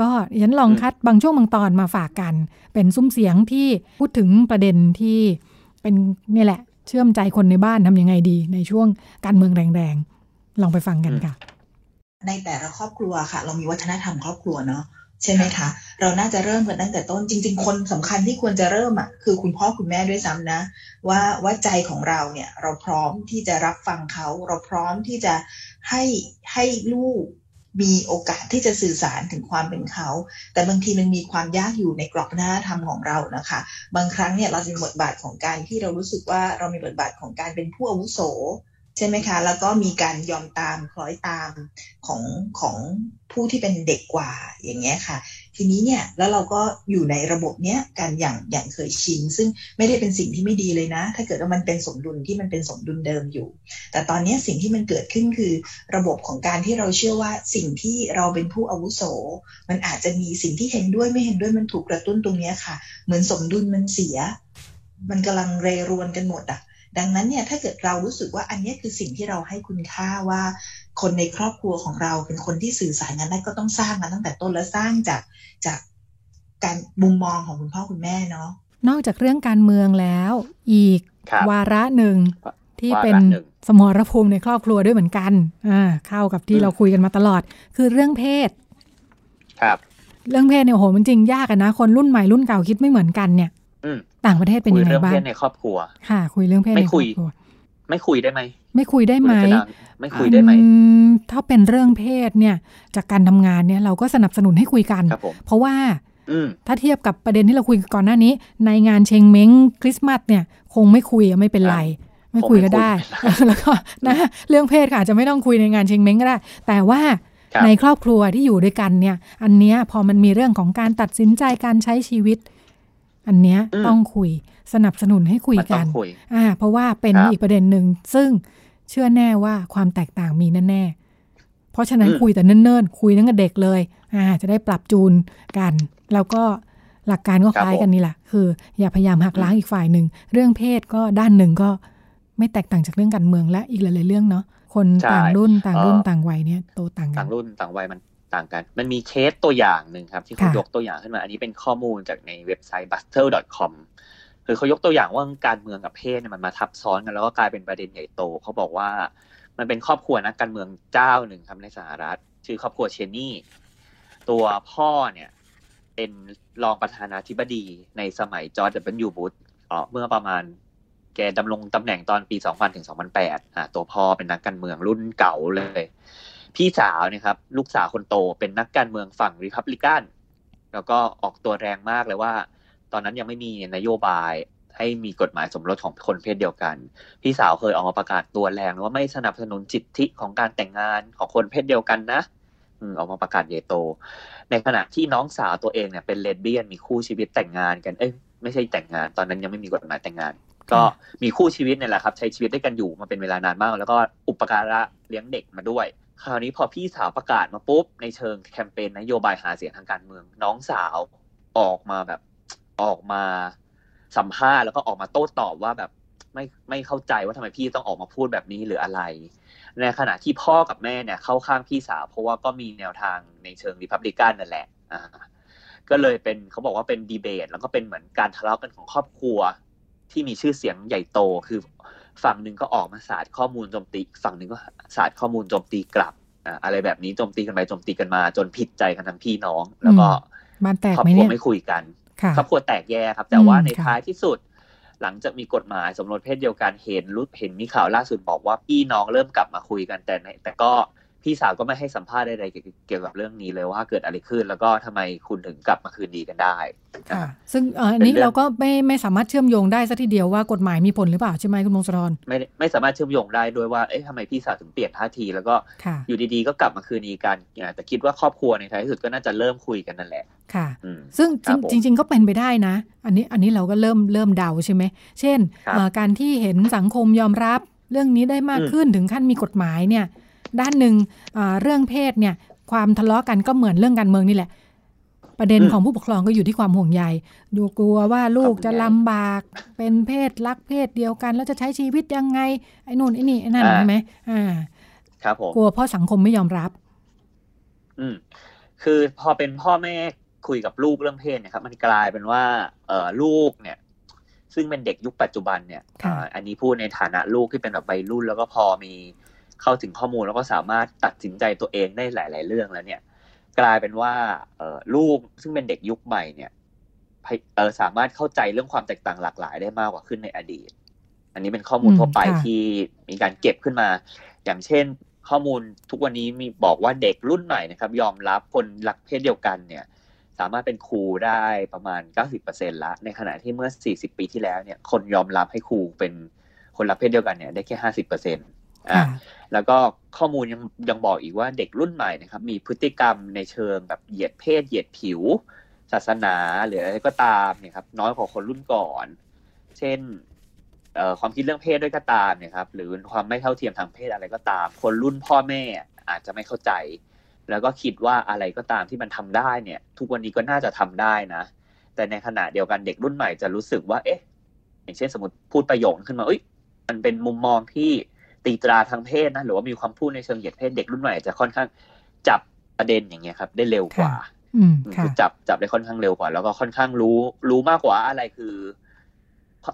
ก็ดิฉันลองคัดบางช่วงบางตอนมาฝากกัน เป็นซุ้มเสียงที่พูดถึงประเด็นที่เป็นเนี่ยแหละ เชื่อมใจคนในบ้านทำยังไงดี ในช่วงการเมืองแรงๆ ลองไปฟังกันค่ะ ในแต่ละครอบครัวค่ะ เรามีวัฒนธรรมครอบครัวเนาะใช่ไหมคะ เราน่าจะเริ่มกันตั้งแต่ต้นจริง ๆ คนสำคัญที่ควรจะเริ่มอะคือคุณพ่อคุณแม่ด้วยซ้ำนะ ว่าว่าใจของเราเนี่ย เราพร้อมที่จะรับฟังเขา เราพร้อมที่จะให้ให้ลูก มีโอกาสที่จะสื่อสารถึงความเป็นเขา แต่บางทีมันมีความยากอยู่ในกรอบหน้าธรรมของเรานะคะ บางครั้งเนี่ยเราจะมีบทบาทของการที่เรารู้สึกว่าเรามีบทบาทของการเป็นผู้อาวุโสใช่ไหมคะ แล้วก็มีการยอมตามคล้อยตามของของผู้ที่เป็นเด็กกว่าอย่างเงี้ยค่ะ ทีนี้เนี่ยแล้วเราก็อยู่ในระบบเนี้ยกันอย่างอย่างเคยชิน ซึ่งไม่ได้เป็นสิ่งที่ไม่ดีเลยนะ ถ้าเกิดว่ามันเป็นสมดุลที่มันเป็นสมดุลเดิมอยู่ แต่ตอนนี้สิ่งที่มันเกิดขึ้นคือระบบของการที่เราเชื่อว่าสิ่งที่เราเป็นผู้อาวุโส มันอาจจะมีสิ่งที่เห็นด้วยไม่เห็นด้วยมันถูกกระตุ้นตรงนี้ค่ะ เหมือนสมดุลมันเสีย มันกำลังเรรวนกันหมดอะดังนั้นเนี่ยถ้าเกิดเรารู้สึกว่าอันนี้คือสิ่งที่เราให้คุณค่าว่า คนในครอบครัวของเราเป็นคนที่สื่อสารกันได้ก็ต้องสร้างมาตั้งแต่ต้นและสร้างจากจากการมุมมองของคุณพ่อคุณแม่เนาะนอกจากเรื่องการเมืองแล้ว อีกวาระหนึ่งที่เป็นสมรภูมิในครอบครัวด้วยเหมือนกันอ่าเข้ากับที่เราคุยกันมาตลอด คือเรื่องเพศ ครับ เรื่องเพศเนี่ยโหมันจริงยากนะ คนรุ่นใหม่รุ่นเก่าคิดไม่เหมือนกันเนี่ยต่างประเทศเป็นยังไงบ้างคุยเรื่องเพศในครอบครัว ค่ะ คุยเรื่องเพศในครอบครัวไม่คุยได้ไหม ไม่คุยได้ไหมไม่คุยได้ไหมถ้าเป็นเรื่องเพศเนี่ย จากการทำงานเนี่ยเราก็สนับสนุนให้คุยกัน เพราะว่าถ้าเทียบกับประเด็นที่เราคุยก่อนหน้านี้ ในงานเชงเม้งคริสต์มาสเนี่ย คงไม่คุยไม่เป็นไร ไม่คุยก็ได้ แล้วก็นะเรื่องเพศค่ะจะไม่ต้องคุยในงานเชงเม้งก็ได้ แต่ว่าในครอบครัวที่อยู่ด้วยกันเนี่ย อันเนี้ยพอมันมีเรื่องของการตัดสินใจการใช้ชีวิต อันเนี้ยต้องคุยสนับสนุนให้คุยกันอ่าเพราะว่าเป็นอีกประเด็นหนึ่งซึ่ง เชื่อแน่ว่าความแตกต่างมีแน่ๆเพราะฉะนั้นคุยแต่เนิ่นๆ คุยตั้งแต่เด็กเลยอ่าจะได้ปรับจูนกัน แล้วก็หลักการก็คล้ายกันนี่แหละคือ อย่าพยายามหักล้างอีกฝ่ายหนึ่งเรื่องเพศก็ด้านหนึ่งก็ไม่แตกต่างจากเรื่องการเมืองและอีกหลายๆเรื่องเนาะคนต่างรุ่นต่างรุ่นต่างวัยเนี่ยโตต่างกันต่างรุ่นต่างวัยมันต่างกัน มันมีเคสตัวอย่างหนึ่งครับ ที่เขายกตัวอย่างขึ้นมา อันนี้เป็นข้อมูลจากในเว็บไซต์ bustle.com คือเขายกตัวอย่างว่าการเมืองกับเพศเนี่ยมันมาทับซ้อนกันแล้วก็กลายเป็นประเด็นใหญ่โตเขาบอกว่า มันเป็นครอบครัวนักการเมืองเจ้าหนึ่งครับในสหรัฐ ชื่อครอบครัวเชนนี่ ตัวพ่อเนี่ย เป็นรองประธานาธิบดีในสมัยจอร์จเดนยูบุชเมื่อประมาณแกดำรงตำแหน่งตอนปี 2000 ถึง 2008อ่าตัวพ่อเป็นนักการเมืองรุ่นเก่าเลย พี่สาวเนี่ยครับ ลูกสาวคนโตเป็นนักการเมืองฝั่งริพับลิกัน แล้วก็ออกตัวแรงมากเลยว่า ตอนนั้นยังไม่มีนโยบายให้มีกฎหมายสมรสของคนเพศเดียวกัน พี่สาวเคยออกมาประกาศตัวแรงว่าไม่สนับสนุนจิตทิของการแต่งงานของคนเพศเดียวกันนะออกมาประกาศใหญ่โต ในขณะที่น้องสาวตัวเองเนี่ยเป็นเลดเบี้ยนมีคู่ชีวิตแต่งงานกัน เอ้ยไม่ใช่แต่งงาน ตอนนั้นยังไม่มีกฎหมายแต่งงาน ก็มีคู่ชีวิตเนี่ยแหละครับใช้ชีวิตด้วยกันอยู่มาเป็นเวลานานมาก แล้วก็อุปการะเลี้ยงเด็กมาด้วย คราวนี้พอพี่สาวประกาศมาปุ๊บในเชิงแคมเปญนโยบายหาเสียงทางการเมือง น้องสาวออกมาแบบ ออกมาสัมภาษณ์แล้วก็ออกมาโต้ตอบว่าแบบไม่ไม่เข้าใจว่าทำไมพี่ต้องออกมาพูดแบบนี้หรืออะไร ในขณะที่พ่อกับแม่เนี่ยเข้าข้างพี่สาว เพราะว่าก็มีแนวทางในเชิงริพับลิกันนั่นแหละอ่าก็เลยเป็นเขาบอกว่าเป็นดีเบต แล้วก็เป็นเหมือนการทะเลาะกันของครอบครัว ที่มีชื่อเสียงใหญ่โตคือฝั่งหนึ่งก็ออกมาสาดข้อมูลโจมตีฝั่งหนึ่งก็สาดข้อมูลโจมตีกลับอะไรแบบนี้โจมตีกันไปโจมตีกันมา จนผิดใจกันทั้งพี่น้อง แล้วก็ครอบครัวไม่คุยกัน ครอบครัวแตกแยกครับ แต่ว่าในท้ายที่สุด หลังจากมีกฎหมายสมรสเพศเดียวกันเห็นรู้เห็นมีข่าวล่าสุดบอกว่าพี่น้องเริ่มกลับมาคุยกันแต่แต่ก็ พี่สาวก็ไม่ให้สัมภาษณ์ใดๆเกี่ยวกับเรื่องนี้เลยว่าเกิดอะไรขึ้น แล้วก็ทำไมคุณถึงกลับมาคืนดีกันได้ค่ะซึ่งอันนี้เราก็ไม่ไม่สามารถเชื่อมโยงได้สัทีเดียวว่ากฎหมายมีผลหรือเปล่าใช่ไหมคุณมงคลไม่ไม่สามารถเชื่อมโยงได้ด้วยว่าเอ๊ะทำไมพี่สาวถึงเปลี่ยนท่าที แล้วก็อยู่ดีๆก็กลับมาคืนดีกันแต่คิดว่าครอบครัวในท้ายที่สุดก็น่าจะเริ่มคุยกันนั่นแหละค่ะ ซึ่งจริง ๆ ก็เป็นไปได้นะ อันนี้อันนี้เราก็เริ่มเริ่มเดาใช่ไหมเช่นการที่เห็นสังคมยอมรับเรื่องนี้ได้มากขึ้นถึงขั้นมีกฎหมายเนี่ย ด้านหนึ่งเรื่องเพศเนี่ยความทะเลาะกันก็เหมือนเรื่องการเมืองนี่แหละ ประเด็นของผู้ปกครองก็อยู่ที่ความห่วงใยดูกลัวว่าลูกจะลำบากเป็นเพศรักเพศเดียวกัน แล้วจะใช้ชีวิตยังไงไอ้นู่นไอ้นี่ไอ้นั่นใช่ไหมอ่า ครับผมกลัวเพราะสังคมไม่ยอมรับ อืมคือพอเป็นพ่อแม่คุยกับลูกเรื่องเพศเนี่ยครับ มันกลายเป็นว่าเออลูกเนี่ย ซึ่งเป็นเด็กยุคปัจจุบันเนี่ยอันนี้พูดในฐานะลูกที่เป็นแบบวัยรุ่น แล้วก็พอมี เข้าถึงข้อมูลแล้วก็สามารถตัดสินใจตัวเองได้หลาย ๆ เรื่องแล้วเนี่ย กลายเป็นว่าเออลูกซึ่งเป็นเด็กยุคใหม่เนี่ยเออสามารถเข้าใจเรื่องความแตกต่างหลากหลายได้มากกว่าขึ้นในอดีต อันนี้เป็นข้อมูลทั่วไปที่มีการเก็บขึ้นมา อย่างเช่น ข้อมูลทุกวันนี้มีบอกว่าเด็กรุ่นใหม่นะครับ ยอมรับคนหลักเพศเดียวกันเนี่ย สามารถเป็นครูได้ประมาณ 90%ละในขณะที่เมื่อ 40 ปีที่แล้วเนี่ย คนยอมรับให้ครูเป็นคนรักเพศเดียวกันเนี่ยได้แค่ 50% อ่าแล้วก็ข้อมูลยังยังบอกอีกว่าเด็กรุ่นใหม่นะครับ มีพฤติกรรมในเชิงแบบเหยียดเพศเหยียดผิว ศาสนาหรืออะไรก็ตามเนี่ยครับ น้อยกว่าคนรุ่นก่อน เช่นความคิดเรื่องเพศด้วยก็ตามเนี่ยครับ หรือความไม่เท่าเทียมทางเพศอะไรก็ตาม คนรุ่นพ่อแม่อาจจะไม่เข้าใจ แล้วก็คิดว่าอะไรก็ตามที่มันทำได้เนี่ย ทุกวันนี้ก็น่าจะทำได้นะ แต่ในขณะเดียวกันเด็กรุ่นใหม่จะรู้สึกว่า เอ๊ะ อย่างเช่นสมมติพูดประโยคขึ้นมาเอ้ยมันเป็นมุมมองที่ ตีตราทางเพศนะหรือว่ามีความพูดในเชิงเหยียดเพศเด็กรุ่นใหม่จะค่อนข้างจับประเด็นอย่างเงี้ยครับ ได้เร็วกว่าคือจับจับได้ค่อนข้างเร็วกว่า แล้วก็ค่อนข้างรู้ รู้มากกว่าอะไรคือ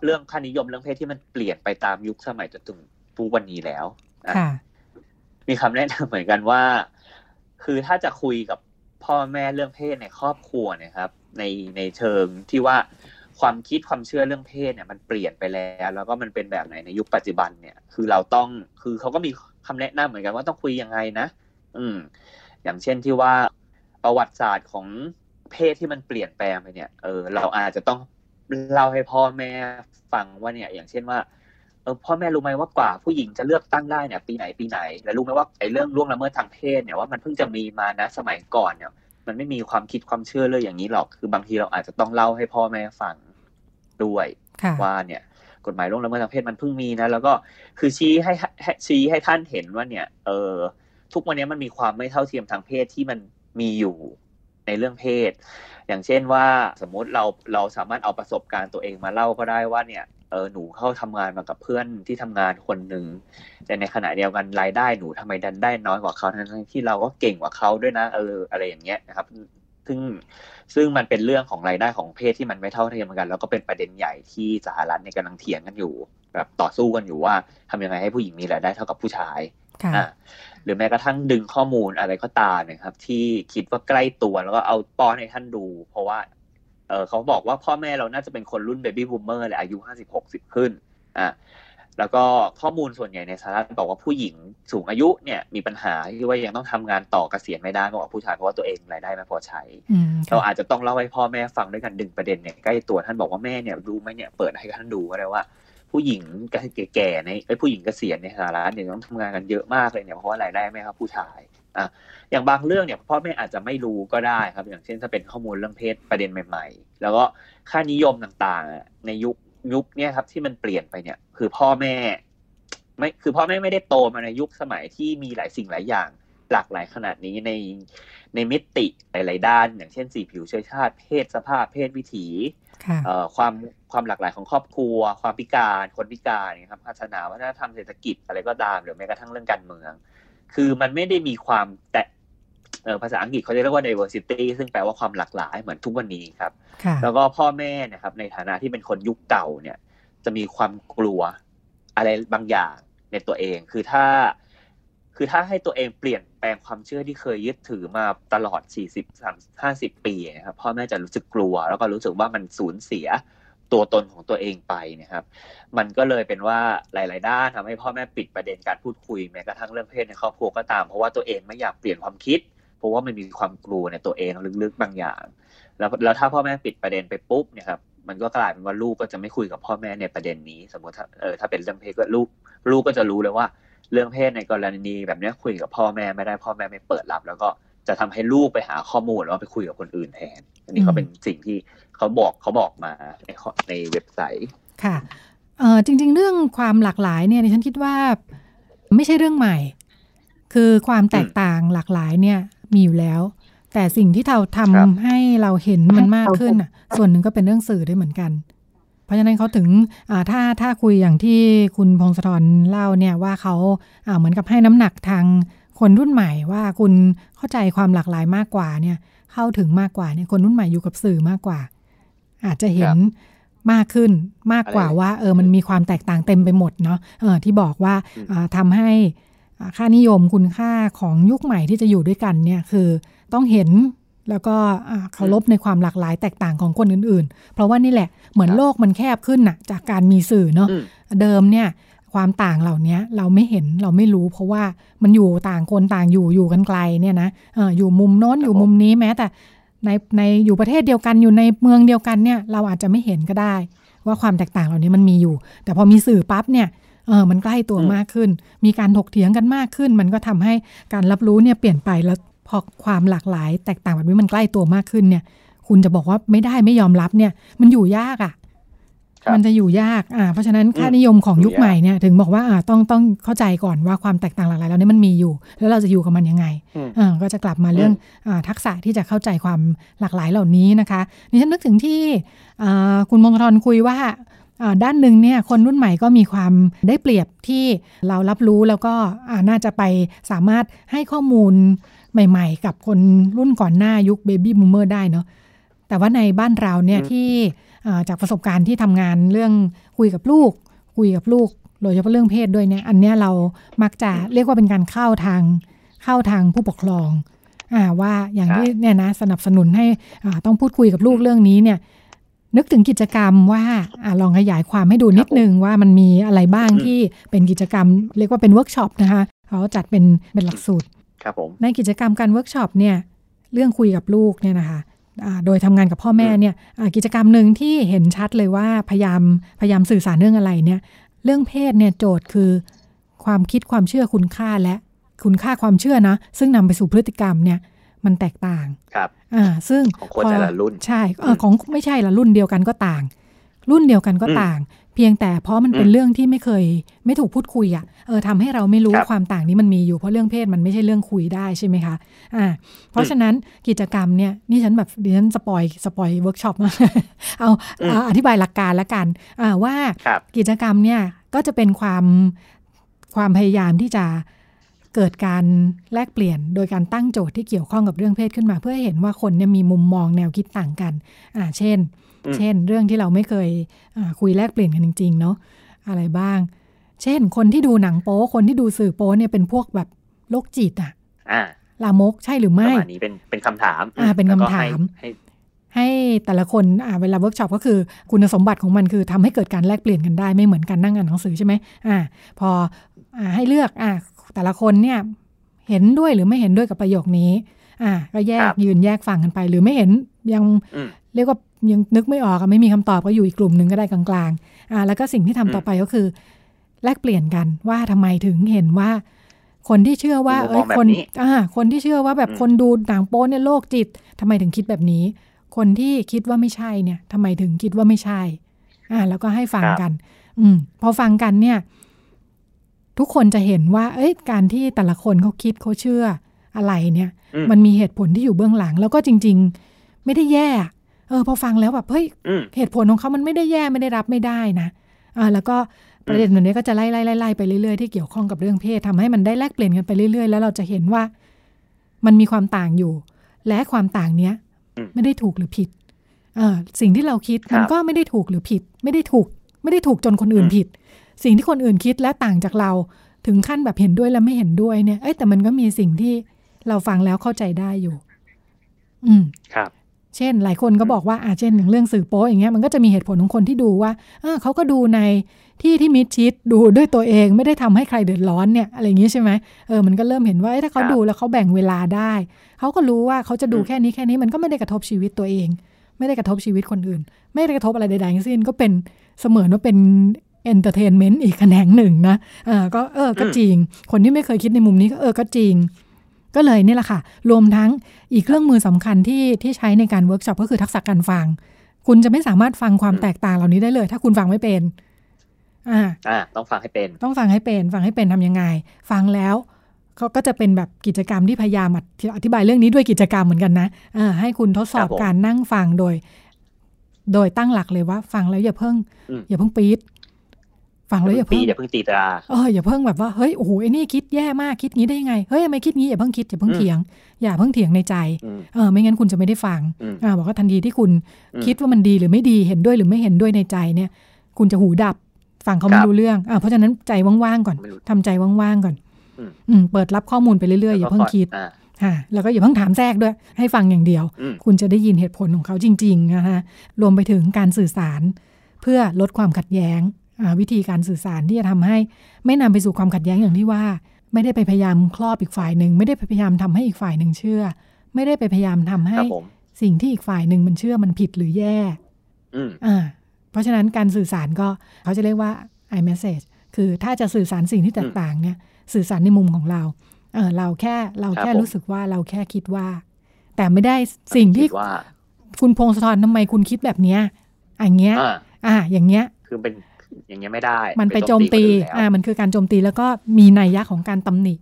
เรื่องค่านิยมเรื่องเพศที่มันเปลี่ยนไปตามยุคสมัยจนถึงทุกวันนี้แล้วมีคำแนะนำเหมือนกันว่า คือถ้าจะคุยกับพ่อแม่เรื่องเพศในครอบครัวนะครับ ในในเชิงที่ว่า ความคิดความเชื่อเรื่องเพศเนี่ยมันเปลี่ยนไปแล้ว แล้วก็มันเป็นแบบไหนในยุคปัจจุบันเนี่ย คือเราต้องคือเขาก็มีคำแนะนำเหมือนกันว่าต้องคุยยังไงนะ อืม อย่างเช่นที่ว่าประวัติศาสตร์ของเพศที่มันเปลี่ยนแปลงไปเนี่ย เออ เราอาจจะต้องเล่าให้พ่อแม่ฟังว่าเนี่ย อย่างเช่นว่าเออพ่อแม่รู้ไหมว่ากว่าผู้หญิงจะเลือกตั้งได้เนี่ย ปีไหนปีไหน แล้วรู้ไหมว่าไอ้เรื่องล่วงละเมิดทางเพศเนี่ยว่ามันเพิ่งจะมีมานะสมัยก่อนเนี่ย มันไม่มีความคิดความเชื่อเลยอย่างนี้หรอก คือบางทีเราอาจจะต้องเล่าให้พ่อแม่ฟัง ด้วยว่าเนี่ยกฎหมายล่วงละเมิดทางเพศมันเพิ่งมีนะ แล้วก็คือชี้ให้ชี้ให้ท่านเห็นว่าเนี่ยเออทุกวันนี้มันมีความไม่เท่าเทียมทางเพศที่มันมีอยู่ในเรื่องเพศ อย่างเช่นว่าสมมติเราเราสามารถเอาประสบการณ์ตัวเองมาเล่าก็ได้ว่าเนี่ยเออหนูเข้าทำงานมากับเพื่อนที่ทำงานคนหนึ่งแต่ในขณะเดียวกันรายได้หนูทำไมดันได้น้อยกว่าเขาทั้งที่เราก็เก่งกว่าเขาด้วยนะเอออะไรอย่างเงี้ยนะครับ ซึ่งซึ่งมันเป็นเรื่องของรายได้ของเพศที่มันไม่เท่าเทียมกัน แล้วก็เป็นประเด็นใหญ่ที่สหรัฐในกำลังเถียงกันอยู่ แบบต่อสู้กันอยู่ว่าทำยังไงให้ผู้หญิงมีรายได้เท่ากับผู้ชายอ่าหรือแม้กระทั่งดึงข้อมูลอะไรก็ตามนะครับ ที่คิดว่าใกล้ตัวแล้วก็เอาป้อนให้ท่านดู เพราะว่าเออเขาบอกว่าพ่อแม่เราน่าจะเป็นคนรุ่นเบบี้บูมเมอร์แหละอายุห้าสิบหกสิบขึ้น อ่า แล้วก็ข้อมูลส่วนใหญ่ในสหรัฐบอกว่าผู้หญิงสูงอายุเนี่ยมีปัญหาที่ว่ายังต้องทำงานต่อเกษียณไม่ได้มากกว่าผู้ชายเพราะว่าตัวเองรายได้ไม่พอใช้ เราอาจจะต้องเล่าให้พ่อแม่ฟังด้วยกันดึงประเด็นเนี่ยใกล้ตัวท่านบอกว่าแม่เนี่ยรู้ไหมเนี่ยเปิดให้ท่านดูก็ได้ว่า ผู้หญิงแก่ๆในไอ้ผู้หญิงเกษียณในสหรัฐเนี่ยต้องทำงานกันเยอะมากเลยเนี่ยเพราะว่ารายได้ไม่ครับผู้ชายอะอย่างบางเรื่องเนี่ยพ่อแม่อาจจะไม่รู้ก็ได้ครับ อย่างเช่นถ้าเป็นข้อมูลเรื่องเพศประเด็นใหม่ ๆ แล้วก็ค่านิยมต่างๆ ในยุค ยุคนี้ครับที่มันเปลี่ยนไปเนี่ย คือพ่อแม่ ไม่คือพ่อแม่ไม่ได้โตมาในยุคสมัยที่มีหลายสิ่งหลายอย่าง หลากหลายขนาดนี้ในในมิติหลายๆด้าน อย่างเช่นสีผิวเชื้อชาติ เพศสภาพ เพศวิถีความความหลากหลายของครอบครัว ความพิการคนพิการนะครับศาสนาวัฒนธรรมเศรษฐกิจอะไรก็ตามหรือแม้กระทั่งเรื่องการเมือง คือมันไม่ได้มีความแต่ ภาษาอังกฤษเขาจะเรียกว่า diversity ซึ่งแปลว่าความหลากหลายเหมือนทุกวันนี้ครับ แล้วก็พ่อแม่นะครับในฐานะที่เป็นคนยุคเก่าเนี่ย จะมีความกลัวอะไรบางอย่างในตัวเอง คือถ้า คือถ้าให้ตัวเองเปลี่ยนแปลงความเชื่อที่เคยยึดถือมาตลอด 40 50 ปีนะครับพ่อแม่จะรู้สึกกลัว แล้วก็รู้สึกว่ามันสูญเสียตัวตนของตัวเองไปนะครับ มันก็เลยเป็นว่าหลาย ๆ ด้านทำให้พ่อแม่ปิดประเด็นการพูดคุยแม้กระทั่งเรื่องเพศในครอบครัวก็ตาม เพราะว่าตัวเองไม่อยากเปลี่ยนความคิด เพราะว่ามันมีความกลัวในตัวเองลึกๆบางอย่าง แล้วแล้วถ้าพ่อแม่ปิดประเด็นไปปุ๊บเนี่ยครับมันก็กลายเป็นว่าลูกก็จะไม่คุยกับพ่อแม่ในประเด็นนี้ สมมติถ้าเออถ้าเป็นเรื่องเพศก็ลูกลูกก็จะรู้เลยว่า เรื่องเพศในกรณีแบบนี้คุยกับพ่อแม่ไม่ได้พ่อแม่ไม่เปิดรับ แล้วก็จะทำให้ลูกไปหาข้อมูลแล้วไปคุยกับคนอื่นแทน อันนี้ก็เป็นสิ่งที่เขาบอกเขาบอกมาในในเว็บไซต์ค่ะเออจริง ๆ เรื่องความหลากหลายเนี่ยฉันคิดว่าไม่ใช่เรื่องใหม่ คือความแตกต่างหลากหลายเนี่ย มีอยู่แล้ว แต่สิ่งที่เราทำให้เราเห็นมันมากขึ้นอะ ส่วนหนึ่งก็เป็นเรื่องสื่อด้วยเหมือนกัน เพราะฉะนั้นเขาถึงถ้าถ้าคุยอย่างที่คุณพงศธรเล่าเนี่ยว่าเขาเหมือนกับให้น้ำหนักทางคนรุ่นใหม่ว่าคุณเข้าใจความหลากหลายมากกว่าเนี่ย เข้าถึงมากกว่าเนี่ยคนรุ่นใหม่อยู่กับสื่อมากกว่า อาจจะเห็นมากขึ้นมากกว่าว่า เออมันมีความแตกต่างเต็มไปหมดเนาะเออที่บอกว่าทำให้ ค่านิยมคุณค่าของยุคใหม่ที่จะอยู่ด้วยกันเนี่ยคือต้องเห็นแล้วก็เคารพในความหลากหลายแตกต่างของคนอื่นๆ เพราะว่านี่แหละเหมือนโลกมันแคบขึ้นน่ะจากการมีสื่อเนาะเดิมเนี่ยความต่างเหล่านี้เราไม่เห็นเราไม่รู้ เพราะว่ามันอยู่ต่างคนต่างอยู่อยู่กันไกลเนี่ยนะออยู่มุมโน้นอยู่มุมนี้แม้แต่ในในอยู่ประเทศเดียวกันอยู่ในเมืองเดียวกันเนี่ยเราอาจจะไม่เห็นก็ได้ ว่าความแตกต่างเหล่านี้มันมีอยู่ แต่พอมีสื่อปั๊บเนี่ย เออมันใกล้ตัวมากขึ้น มีการถกเถียงกันมากขึ้น มันก็ทำให้การรับรู้เนี่ยเปลี่ยนไปแล้วพอความหลากหลาย แตกต่างแบบนี้มันใกล้ตัวมากขึ้นเนี่ย คุณจะบอกว่าไม่ได้ไม่ยอมรับเนี่ย มันอยู่ยากอะ่ะมันจะอยู่ยาก อ่า เพราะฉะนั้นค่านิยมของยุคใหม่เนี่ยถึงบอกว่าอ่าต้องต้องเข้าใจก่อนว่าความแตกต่างหลากหลายแล้วนี่มันมีอยู่ แล้วเราจะอยู่กับมันยังไงอ่าก็จะกลับมาเรื่องอทักษะที่จะเข้าใจความหลากหลายเหล่านี้นะคะนี่ฉันนึกถึงที่คุณมงคลคุยว่า ด้านหนึ่งเนี่ยคนรุ่นใหม่ก็มีความได้เปรียบที่เรารับรู้แล้วก็น่าจะไปสามารถให้ข้อมูลใหม่ๆ กับคนรุ่นก่อนหน้ายุคเบบี้บูมเมอร์ได้เนาะแต่ว่าในบ้านเราเนี่ยที่จากประสบการณ์ที่ทำงานเรื่องคุยกับลูก คุยกับลูก โดยเฉพาะเรื่องเพศด้วยเนี่ยอันนี้เรามักจะเรียกว่าเป็นการเข้าทางเข้าทางผู้ปกครองอ่าว่าอย่างที่เนี่ยนะสนับสนุนให้ต้องพูดคุยกับลูกเรื่องนี้เนี่ย นึกถึงกิจกรรมว่าอลองขยายความให้ดูนิดนึงว่ามันมีอะไรบ้างที่เป็นกิจกรรม เรียกว่าเป็นเวิร์กช็อปนะคะเขาจัดเป็นเป็นหลักสูตรครับผมในกิจกรรมการเวิร์กช็อปเนี่ยเรื่องคุยกับลูกเนี่ยนะคะโดยทำงานกับพ่อแม่เนี่ยกิจกรรมหนึ่งที่เห็นชัดเลยว่าพยายามพยายามสื่อสารเรื่องอะไรเนี่ยเรื่องเพศเนี่ยโจทย์คือ ความคิดความเชื่อคุณค่าและคุณค่าความเชื่อนะ ซึ่งนำไปสู่พฤติกรรมเนี่ยมันแตกต่างครับ อ่าซึ่งของคนแต่ละรุ่นใช่ของไม่ใช่ละรุ่นเดียวกันก็ต่าง รุ่นเดียวกันก็ต่างพียงแต่เพราะมันเป็นเรื่องที่ไม่เคย ไม่ถูกพูดคุยอะ่ะเออทำให้เราไม่รู้ความต่างนี้มันมีอยู่เพราะเรื่องเพศมันไม่ใช่เรื่องคุยได้ใช่ไหมคะอ่าเพราะฉะนั้นกิจกรรมเนี่ยนี่ฉันแบบดิฉัน spoil spoil workshop มาเอาอธิบายหลักการละกันอ่าว่ากิจกรรมเนี่ยก็จะเป็นความความพยายามที่จะ เกิดการแลกเปลี่ยนโดยการตั้งโจทย์ที่เกี่ยวข้องกับเรื่องเพศขึ้นมา เพื่อให้เห็นว่าคนเนี่ยมีมุมมองแนวคิดต่างกันอ่าเช่น เช่น เรื่องที่เราไม่เคยคุยแลกเปลี่ยนกันจริง ๆ เนาะอะไรบ้าง เช่น คนที่ดูหนังโป๊คนที่ดูสื่อโป๊เนี่ยเป็นพวกแบบโรคจิตอะลามกใช่หรือไม่ประมาณนี้เป็นเป็นคำถามอ่าเป็นคำถามให้ให้แต่ละคนอ่าเวลาเวิร์กช็อปก็คือคุณสมบัติของมันคือทำให้เกิดการแลกเปลี่ยนกันได้ไม่เหมือนกันนั่งอ่านหนังสือใช่ไหมอ่าพออ่าให้เลือกอ่า แต่ละคนเนี่ยเห็นด้วยหรือไม่เห็นด้วยกับประโยคนี้ อ่า ก็แยกยืนแยกฟังกันไป หรือไม่เห็นยังเรียกว่ายังนึกไม่ออกไม่มีคำตอบก็อยู่อีกกลุ่มหนึ่งก็ได้กลางๆ อ่า แล้วก็สิ่งที่ทำต่อไปก็คือ แลกเปลี่ยนกันว่าทำไมถึงเห็นว่า คนที่เชื่อว่า เอ้ยคน อ่า คนที่เชื่อว่าแบบคนดูหนังโป๊เนี่ยโรคจิตทำไมถึงคิดแบบนี้ คนที่คิดว่าไม่ใช่เนี่ยทำไมถึงคิดว่าไม่ใช่ อ่า แล้วก็ให้ฟังกัน อืม พอฟังกันเนี่ย ทุกคนจะเห็นว่า เอ้ยการที่แต่ละคนเขาคิดเขาเชื่ออะไรเนี่ย มันมีเหตุผลที่อยู่เบื้องหลัง แล้วก็จริง ๆ ไม่ได้แย่ เออ พอฟังแล้วแบบเฮ้ยเหตุผลของเขามันไม่ได้แย่ไม่ได้รับไม่ได้นะอ่าแล้วก็ประเด็นแบบนี้ก็จะไล่ไล่ไล่ไล่ไปเรื่อยๆที่เกี่ยวข้องกับเรื่องเพศทำให้มันได้แลกเปลี่ยนกันไปเรื่อยๆ แล้วเราจะเห็นว่ามันมีความต่างอยู่ และความต่างเนี้ยไม่ได้ถูกหรือผิดเออสิ่งที่เราคิดมันก็ไม่ได้ถูกหรือผิด ไม่ได้ถูก ไม่ได้ถูกจนคนอื่นผิด สิ่งที่คนอื่นคิดและต่างจากเรา ถึงขั้นแบบเห็นด้วยและไม่เห็นด้วยเนี่ยเอ้แต่มันก็มีสิ่งที่เราฟังแล้วเข้าใจได้อยู่ อืมครับเช่น หลายคนก็บอกว่าอาเช่นอย่างเรื่องสื่อโป๊อย่างเงี้ยมันก็จะมีเหตุผลของคนที่ดูว่าเขาก็ดูในที่ที่มิดชิดดูด้วยตัวเองไม่ได้ทำให้ใครเดือดร้อนเนี่ยอะไรอย่างงี้ใช่ไหมเออมันก็เริ่มเห็นว่าถ้าเขาดูแล้วเขาแบ่งเวลาได้ เขาก็รู้ว่าเขาจะดูแค่นี้แค่นี้มันก็ไม่ได้กระทบชีวิตตัวเอง ไม่ได้กระทบชีวิตคนอื่น ไม่ได้กระทบอะไรใดๆทั้งสิ้นก็เป็นเสมือนว่าเป็น entertainment อีกแขนงหนึ่งนะอ่าก็เออก็จริง คนที่ไม่เคยคิดในมุมนี้ก็เออก็จริง ก็เลยนี่แหละค่ะ รวมทั้งอีกเครื่องมือสำคัญที่ที่ใช้ในการเวิร์กช็อปก็คือทักษะการฟัง คุณจะไม่สามารถฟังความแตกต่างเหล่านี้ได้เลย ถ้าคุณฟังไม่เป็นอ่าอ่าต้องฟังให้เป็น ต้องฟังให้เป็น ฟังให้เป็นทำยังไง ฟังแล้วเขาก็จะเป็นแบบกิจกรรมที่พยายามอธิบายเรื่องนี้ด้วยกิจกรรมเหมือนกันนะอ่าให้คุณทดสอบการนั่งฟังโดย โดยตั้งหลักเลยว่า ฟังแล้วอย่าเพิ่ง อย่าเพิ่งปี๊ด ฟังแล้วอย่าเพิ่งอย่าเพิ่งตีตราเอออย่าเพิ่งแบบว่าเฮ้ยโอ้โหไอ้นี่คิดแย่มากคิดงี้ได้ยังไงเฮ้ยทำไมคิดงี้อย่าเพิ่งคิดอย่าเพิ่งเถียง อย่าเพิ่งเถียงในใจเออไม่งั้นคุณจะไม่ได้ฟังอ่าบอกว่าทันทีที่คุณคิดว่ามันดีหรือไม่ดีเห็นด้วยหรือไม่เห็นด้วยในใจเนี่ย คุณจะหูดับฟังเขาไม่รู้เรื่องอ่าเพราะฉะนั้นใจว่างๆก่อนทำใจว่างๆก่อน อืมเปิดรับข้อมูลไปเรื่อยๆอย่าเพิ่งคิดค่ะแล้วก็อย่าเพิ่งถามแทรกด้วย ให้ฟังอย่างเดียวอืมคุณจะได้ยินเหตุผลของเขาจริงๆนะคะรวมไปถึงการสื่อสารเพื่อลดความขัดแย้งอ่า วิธีการสื่อสารที่จะทำให้ ไม่นำไปสู่ความขัดแย้งอย่างที่ว่า ไม่ได้ไปพยายามครอบอีกฝ่ายหนึ่งไม่ได้ไปพยายามทำให้อีกฝ่ายหนึ่งเชื่อ ไม่ได้ไปพยายามทำคให้รับผมสิ่งที่อีกฝ่ายหนึ่งมันเชื่อมันผิดหรือแย่อืมอ่าเพราะฉะนั้นการสื่อสารก็เขาจะเรียกว่า i message คือถ้าจะสื่อสารสิ่งที่แตกต่างเนี่ย สื่อสารในมุมของเราเออเราแค่เราแค่รู้สึกว่าเราแค่คิดว่า แต่ไม่ได้สิ่งที่คิดว่าคุณพงศธรทำไมคุณคิดแบบเนี้ยอย่างเงี้ย อ่าอ่าอย่างเงี้ย คือเป็น อย่างเงี้ยไม่ได้ มันไปโจมตีคนอื่นอ่าแล้วมันคือการโจมตีแล้วก็มีนัยยะของการตำหนิ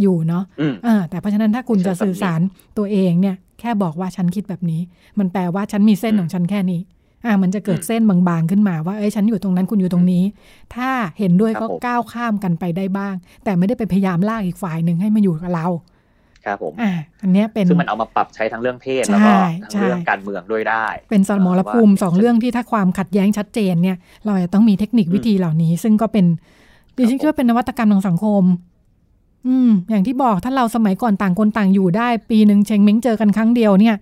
อยู่เนาะอืมอ่าแต่เพราะฉะนั้นถ้าคุณจะสื่อสารตัวเองเนี่ย แค่บอกว่าฉันคิดแบบนี้ มันแปลว่าฉันมีเส้นอืมของฉันแค่นี้อ่ามันจะเกิดอืมเส้นบางๆขึ้นมาว่าเอ้ยฉันอยู่ตรงนั้นคุณอยู่ตรงนี้ ถ้าเห็นด้วยครับก็ผมก้าวข้ามกันไปได้บ้าง แต่ไม่ได้ไปพยายามลากอีกฝ่ายหนึ่งให้มาอยู่กับเรา ครับผมอ่าอันเนี้ยเป็นซึ่งมันเอามาปรับใช้ทั้งเรื่องเพศใช่แล้วก็ใช่ทั้งเรื่องการเมืองด้วยได้ เป็นสมรภูมิว่าสองเรื่องที่ถ้าความขัดแย้งชัดเจนเนี่ย เราจะต้องมีเทคนิคอืมวิธีเหล่านี้ ซึ่งก็เป็นดิฉันคิดว่าเป็นนวัตกรรมทางสังคม อืม อย่างที่บอกถ้าเราสมัยก่อนต่างคนต่างอยู่ได้ ปีหนึ่งเชงเม้งเจอกันครั้งเดียวเนี่ย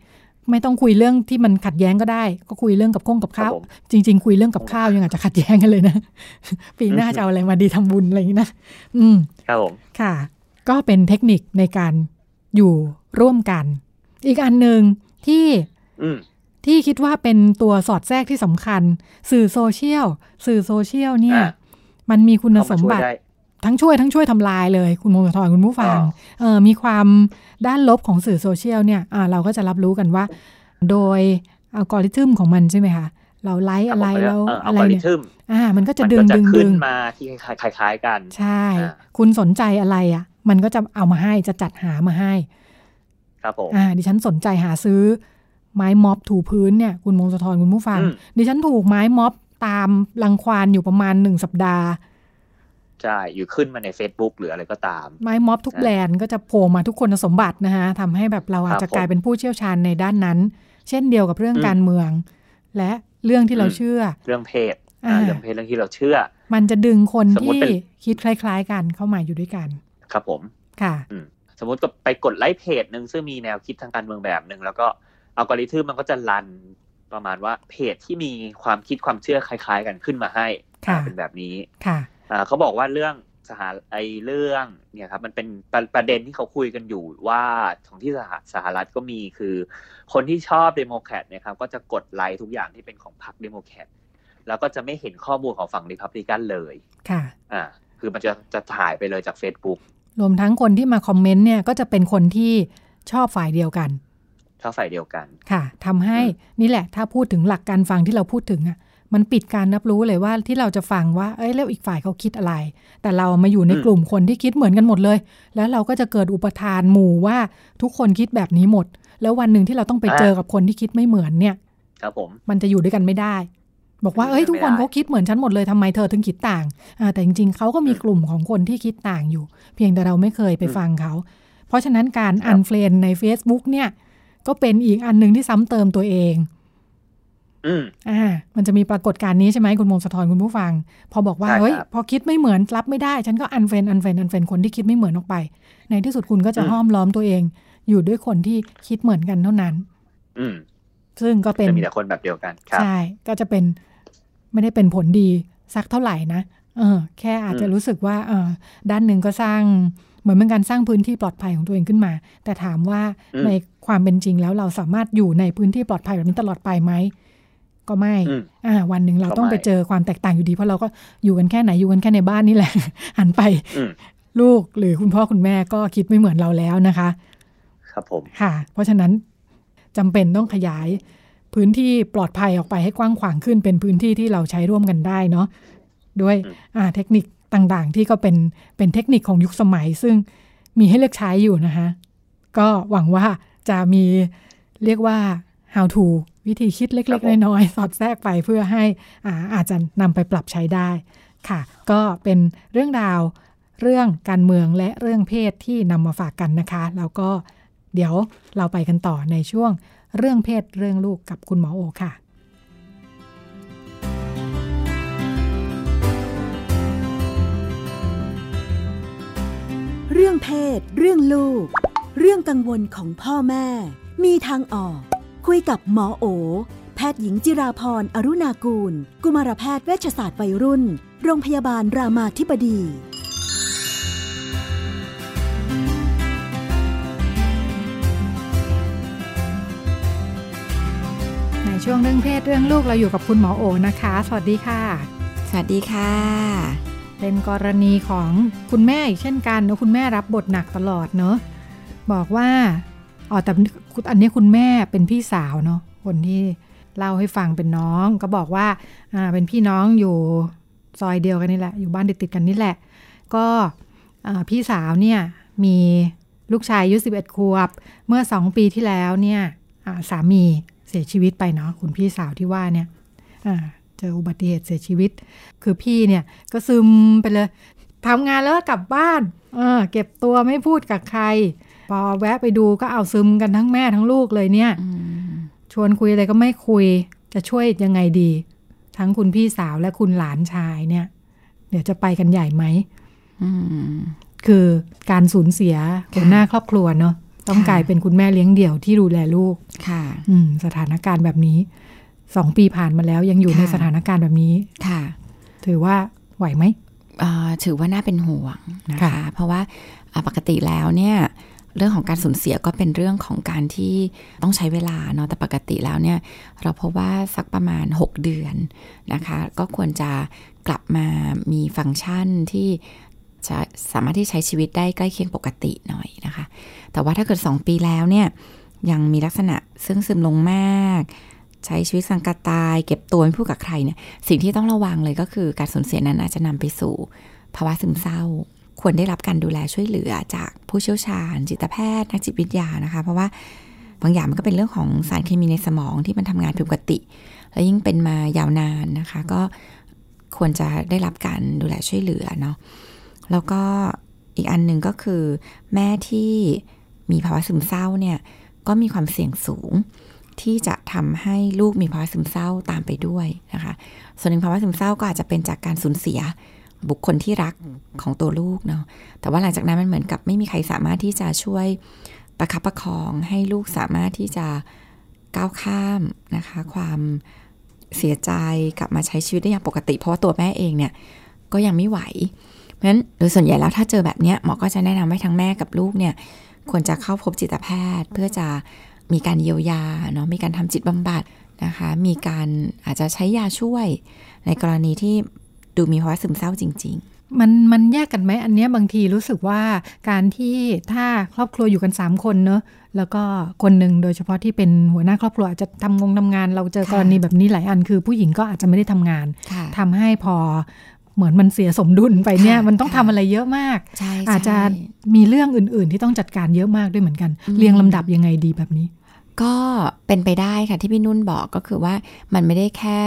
ไม่ต้องคุยเรื่องที่มันขัดแย้งก็ได้ ก็คุยเรื่องกับข้องกับครับข้าวผมจริง ๆ คุยเรื่องกับข้าวยังอาจจะขัดแย้งกันเลยนะ ปีหน้าจะเอาอะไรมาดีทำบุญอะไรอย่างนี้นะ อืม ครับผม ค่ะ ก็เป็นเทคนิคในการ อยู่ร่วมกัน อีกอันหนึ่งที่อืมที่คิดว่าเป็นตัวสอดแทรกที่สำคัญ สื่อโซเชียล สื่อโซเชียลเนี่ยอะมันมีคุณเข้าสมามช่วยบัติได้ทั้งช่วยทั้งช่วยทำลายเลยคุณมงคลทรคุณผู้ฟังอ่าเออมีความด้านลบของสื่อโซเชียลเนี่ยอ่าเราก็จะรับรู้กันว่า โดยอัลกอริทึมของมันใช่ไหมคะเราไลค์อะไรคบผมแล้วเอัอะลไรกอริเนี่ยทึมอ่า มันก็จะมันดึก็งจะดึงขึ้ดึนงมาที่คล้ายๆกัน ใช่อ่าคุณสนใจอะไรอะ มันก็จะเอามาให้จะจัดหามาให้ ครับผมอ่า ดิฉันสนใจหาซื้อ ไม้ม็อบถูพื้นเนี่ย คุณมงคลทรคุณผู้ฟังอืมดิฉันถูกไม้ม็อบตามรังควานอยู่ประมาณหนึ่งสัปดาห์ใช่ อยู่ขึ้นมาใน Facebook หรืออะไรก็ตาม ไม้ม็อบทุกใช่แบรนด์ก็จะโผล่มาทุกคนสมบัตินะคะทำให้แบบเราอาจจะครับผมกลายเป็นผู้เชี่ยวชาญในด้านนั้น เช่นเดียวกับเรื่องอืมการเมือง และเรื่องที่เราอืมเชื่อ เรื่องเพศอ่าอ่าเรื่องเพศเรื่องที่เราเชื่อ มันจะดึงคนสมมุติที่เป็นคิดคล้าย ๆ กันเข้ามาอยู่ด้วยกัน ครับผม ค่ะสมมติก็ไปกดไลค์เพจหนึ่งซึ่งมีแนวคิดทางการเมืองแบบหนึ่งแล้วก็อัลกอริทึมมันก็จะรันประมาณว่าเพจที่มีความคิดความเชื่อคล้าย ๆ กันขึ้นมาให้ค่ะอ่าเป็นแบบนี้ค่ะอ่าเขาบอกว่าเรื่องสหไอเรื่องเนี่ยครับมันเป็นประประเด็นที่เขาคุยกันอยู่ว่าของที่สหสหรัฐก็มีคือ คนที่ชอบเดโมแครตเนี่ยครับก็จะกดไลค์ทุกอย่างที่เป็นของพรรคเดโมแครตแล้วก็จะไม่เห็นข้อมูลของฝั่งริพับลิกันเลย ค่ะ อ่า คือมันจะจะถ่ายไปเลยจาก Facebook รวมทั้งคนที่มาคอมเมนต์เนี่ยก็จะเป็นคนที่ชอบฝ่ายเดียวกันเท่าฝ่ายเดียวกันค่ะทำให้นี่แหละ ถ้าพูดถึงหลักการฟังที่เราพูดถึงอะมันปิดการรับรู้เลยว่าที่เราจะฟังว่า เอ้ยแล้วอีกฝ่ายเขาคิดอะไร แต่เรามาอยู่ในอืมกลุ่มคนที่คิดเหมือนกันหมดเลย แล้วเราก็จะเกิดอุปทานหมู่ว่าทุกคนคิดแบบนี้หมด แล้ววันหนึ่งที่เราต้องไปเจอกับคนที่คิดไม่เหมือนเนี่ย ครับผม มันจะอยู่ด้วยกันไม่ได้ บอกว่าอยู่เอ้ยด้วยกันทุกคนไม่ได้เขาคิดเหมือนฉันหมดเลยทำไมเธอถึงคิดต่างอ่าแต่จริง ๆเขาก็มีอืมกลุ่มของคนที่คิดต่างอยู่ เพียงแต่เราไม่เคยไปอืมฟังเขา เพราะฉะนั้นการครับอันเฟรนใน Facebook เนี่ย ก็เป็นอีกอันหนึ่งที่ซ้ำเติมตัวเองอืมอ่า มันจะมีปรากฏการณ์นี้ใช่ไหมคุณมงสะทอนคุณผู้ฟัง พอบอกว่าใช่ครับเฮ้ยพอคิดไม่เหมือนรับไม่ได้ ฉันก็ unfriend unfriend unfriend คนที่คิดไม่เหมือนออกไป ในที่สุดคุณก็จะอืมห้อมล้อมตัวเอง อยู่ด้วยคนที่คิดเหมือนกันเท่านั้น อืมซึ่งก็เป็นจะมีแต่คนแบบเดียวกันครับใช่ก็จะเป็น ไม่ได้เป็นผลดีสักเท่าไหร่นะเออแค่อาจจะอืมรู้สึกว่าเออด้านหนึ่งก็สร้างเหมือนเป็นการสร้างพื้นที่ปลอดภัยของตัวเองขึ้นมา แต่ถามว่าในความเป็นจริงแล้วเราสามารถอยู่ในพื้นที่ปลอดภัยแบบนี้ตลอดไปไหมก็ไม่อืมอ่าวันหนึ่งเราก็ต้องไปไม่เจอความแตกต่างอยู่ดีเพราะเราก็อยู่กันแค่ไหนอยู่กันแค่ในบ้านนี่แหละหันไปอืมลูกหรือคุณพ่อคุณแม่ก็คิดไม่เหมือนเราแล้วนะคะ ครับผมค่ะ เพราะฉะนั้นจำเป็นต้องขยาย พื้นที่ปลอดภัยออกไปให้กว้างขวางขึ้น เป็นพื้นที่ที่เราใช้ร่วมกันได้เนาะด้วยอืมอ่าเทคนิคต่างๆ ที่ก็เป็นเป็นเทคนิคของยุคสมัย ซึ่งมีให้เลือกใช้อยู่นะคะก็หวังว่าจะมีเรียกว่า how to วิธีคิดเล็ก ๆ น้อยๆสอดแทรกไปเพื่อให้อ่าอาจจะนำไปปรับใช้ได้ค่ะ ก็เป็นเรื่องราวเรื่องการเมืองและเรื่องเพศที่นำมาฝากกันนะคะ แล้วก็เดี๋ยวเราไปกันต่อในช่วง เรื่องเพศเรื่องลูกกับคุณหมอโอค่ะเรื่องเพศ เรื่องลูก เรื่องกังวลของพ่อแม่ มีทางออก คุยกับหมอโอ แพทย์หญิงจิราพรอรุณากูล กุมารแพทย์เวชศาสตร์วัยรุ่น โรงพยาบาลรามาธิบดี ช่วงเรื่องเพศเรื่องลูกเราอยู่กับคุณหมอโอนะคะ สวัสดีค่ะ สวัสดีค่ะ เป็นกรณีของคุณแม่อีกเช่นกันเนอะคุณแม่รับบทหนักตลอดเนอะบอกว่าอ๋อแต่อันนี้คุณแม่เป็นพี่สาวเนาะคนที่เล่าให้ฟังเป็นน้องก็บอกว่าอ่าเป็นพี่น้องอยู่ซอยเดียวกันนี่แหละ อยู่บ้านติดๆกันนี่แหละ ก็อ่าพี่สาวเนี่ยมีลูกชายอายุ11 ขวบ เมื่อ 2 ปีที่แล้วเนี่ยอ่าสามี เสียชีวิตไปเนาะคุณพี่สาวที่ว่าเนี่ยอ่าเจออุบัติเหตุเสียชีวิต คือพี่เนี่ยก็ซึมไปเลยทำงานแล้วก็กลับบ้านเออเก็บตัวไม่พูดกับใคร พอแวะไปดูก็เอาซึมกันทั้งแม่ทั้งลูกเลยเนี่ยชวนคุยอะไรก็ไม่คุย จะช่วยยังไงดี ทั้งคุณพี่สาวและคุณหลานชายเนี่ย เดี๋ยวจะไปกันใหญ่ไหมอืมคือการสูญเสียหัวหน้าครอบครัวเนาะ ต้องค่ะกลายเป็นคุณแม่เลี้ยงเดี่ยวที่ดูแลลูก ค่ะ อืม สถานการณ์แบบนี้สองปีผ่านมาแล้วยังอยู่ในค่ะสถานการณ์แบบนี้ ค่ะ ถือว่าไหวไหมเอ่อถือว่าน่าเป็นห่วงนะคะค่ะเพราะว่าอ่าปกติแล้วเนี่ยเรื่องของการสูญเสียก็เป็นเรื่องของการที่ต้องใช้เวลาเนาะแต่ปกติแล้วเนี่ยเราพบว่าสักประมาณ 6 เดือนนะคะ ก็ควรจะกลับมามีฟังก์ชันที่จะ สามารถที่ใช้ชีวิตได้ใกล้เคียงปกติหน่อยนะคะ แต่ว่าถ้าเกิด 2 ปีแล้วเนี่ยยังมีลักษณะซึ่งซึมลงมาก ใช้ชีวิตสังกัดตาย เก็บตัวไม่พูดกับใครเนี่ยสิ่งที่ต้องระวังเลยก็คือการสูญเสียนั้นอาจจะนำไปสู่ ภาวะซึมเศร้า ควรได้รับการดูแลช่วยเหลือจากผู้เชี่ยวชาญ จิตแพทย์นักจิตวิทยานะคะ เพราะว่าบางอย่างมันก็เป็นเรื่องของสารเคมีในสมองที่มันทำงานผิดปกติ และยิ่งเป็นมายาวนานนะคะ ก็ควรจะได้รับการดูแลช่วยเหลือเนาะ แล้วก็อีกอันหนึ่งก็คือ แม่ที่มีภาวะซึมเศร้าเนี่ยก็มีความเสี่ยงสูง ที่จะทำให้ลูกมีภาวะซึมเศร้าตามไปด้วยนะคะ ส่วนหนึ่งภาวะซึมเศร้าก็อาจจะเป็นจากการสูญเสียบุคคลที่รักของตัวลูกเนาะ แต่ว่าหลังจากนั้นมันเหมือนกับไม่มีใครสามารถที่จะช่วยประคับประคองให้ลูกสามารถที่จะก้าวข้ามนะคะ ความเสียใจกลับมาใช้ชีวิตได้อย่างปกติ เพราะว่าตัวแม่เองเนี่ยก็ยังไม่ไหว เพราะฉะนั้นโดยส่วนใหญ่แล้วถ้าเจอแบบเนี้ยหมอก็จะแนะนำให้ทั้งแม่กับลูกเนี่ยควรจะเข้าพบจิตแพทย์ เพื่อจะมีการเยียวยาเนาะมีการทำจิตบำบัดนะคะ มีการอาจจะใช้ยาช่วย ในกรณีที่ดูมีภาวะซึมเศร้าจริงมันมันแยกกันไหมอันเนี้ยบางทีรู้สึกว่าการที่ถ้าครอบครัวอยู่กัน 3 คนเนอะแล้วก็คนหนึ่งโดยเฉพาะที่เป็นหัวหน้าครอบครัวอาจจะทำงงทำงาน เราเจอกรณีแบบนี้หลายอันคือผู้หญิงก็อาจจะไม่ได้ทำงานๆค่ะทำให้พอ เหมือนมันเสียสมดุลไปเนี่ยค่ะมันต้องค่ะทำอะไรเยอะมากใช่อาจจะใช่มีเรื่องอื่น ๆ ที่ต้องจัดการเยอะมากด้วยเหมือนกันอืมเรียงลำดับยังไงดีแบบนี้ ก็เป็นไปได้ค่ะที่พี่นุ่นบอกก็คือว่ามันไม่ได้แค่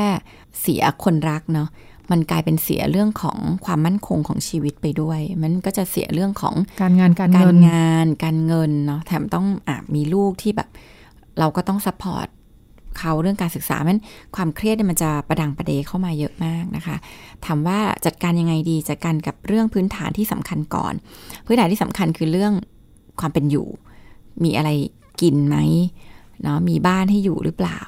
เสียคนรักเนาะมันกลายเป็นเสียเรื่องของความมั่นคงของชีวิตไปด้วย มันก็จะเสียเรื่องของการงานการการเงินงานการเงินเนาะแถมต้องอะมีลูกที่แบบ เราก็ต้อง support เขาเรื่องการศึกษามันความเครียดมันจะประดังประเดเข้ามาเยอะมากนะคะ ถามว่าจัดการยังไงดีจัดการกับเรื่องพื้นฐานที่สำคัญก่อน พื้นฐานที่สำคัญคือเรื่องความเป็นอยู่ มีอะไรกินไหมเนาะมีบ้านให้อยู่หรือเปล่า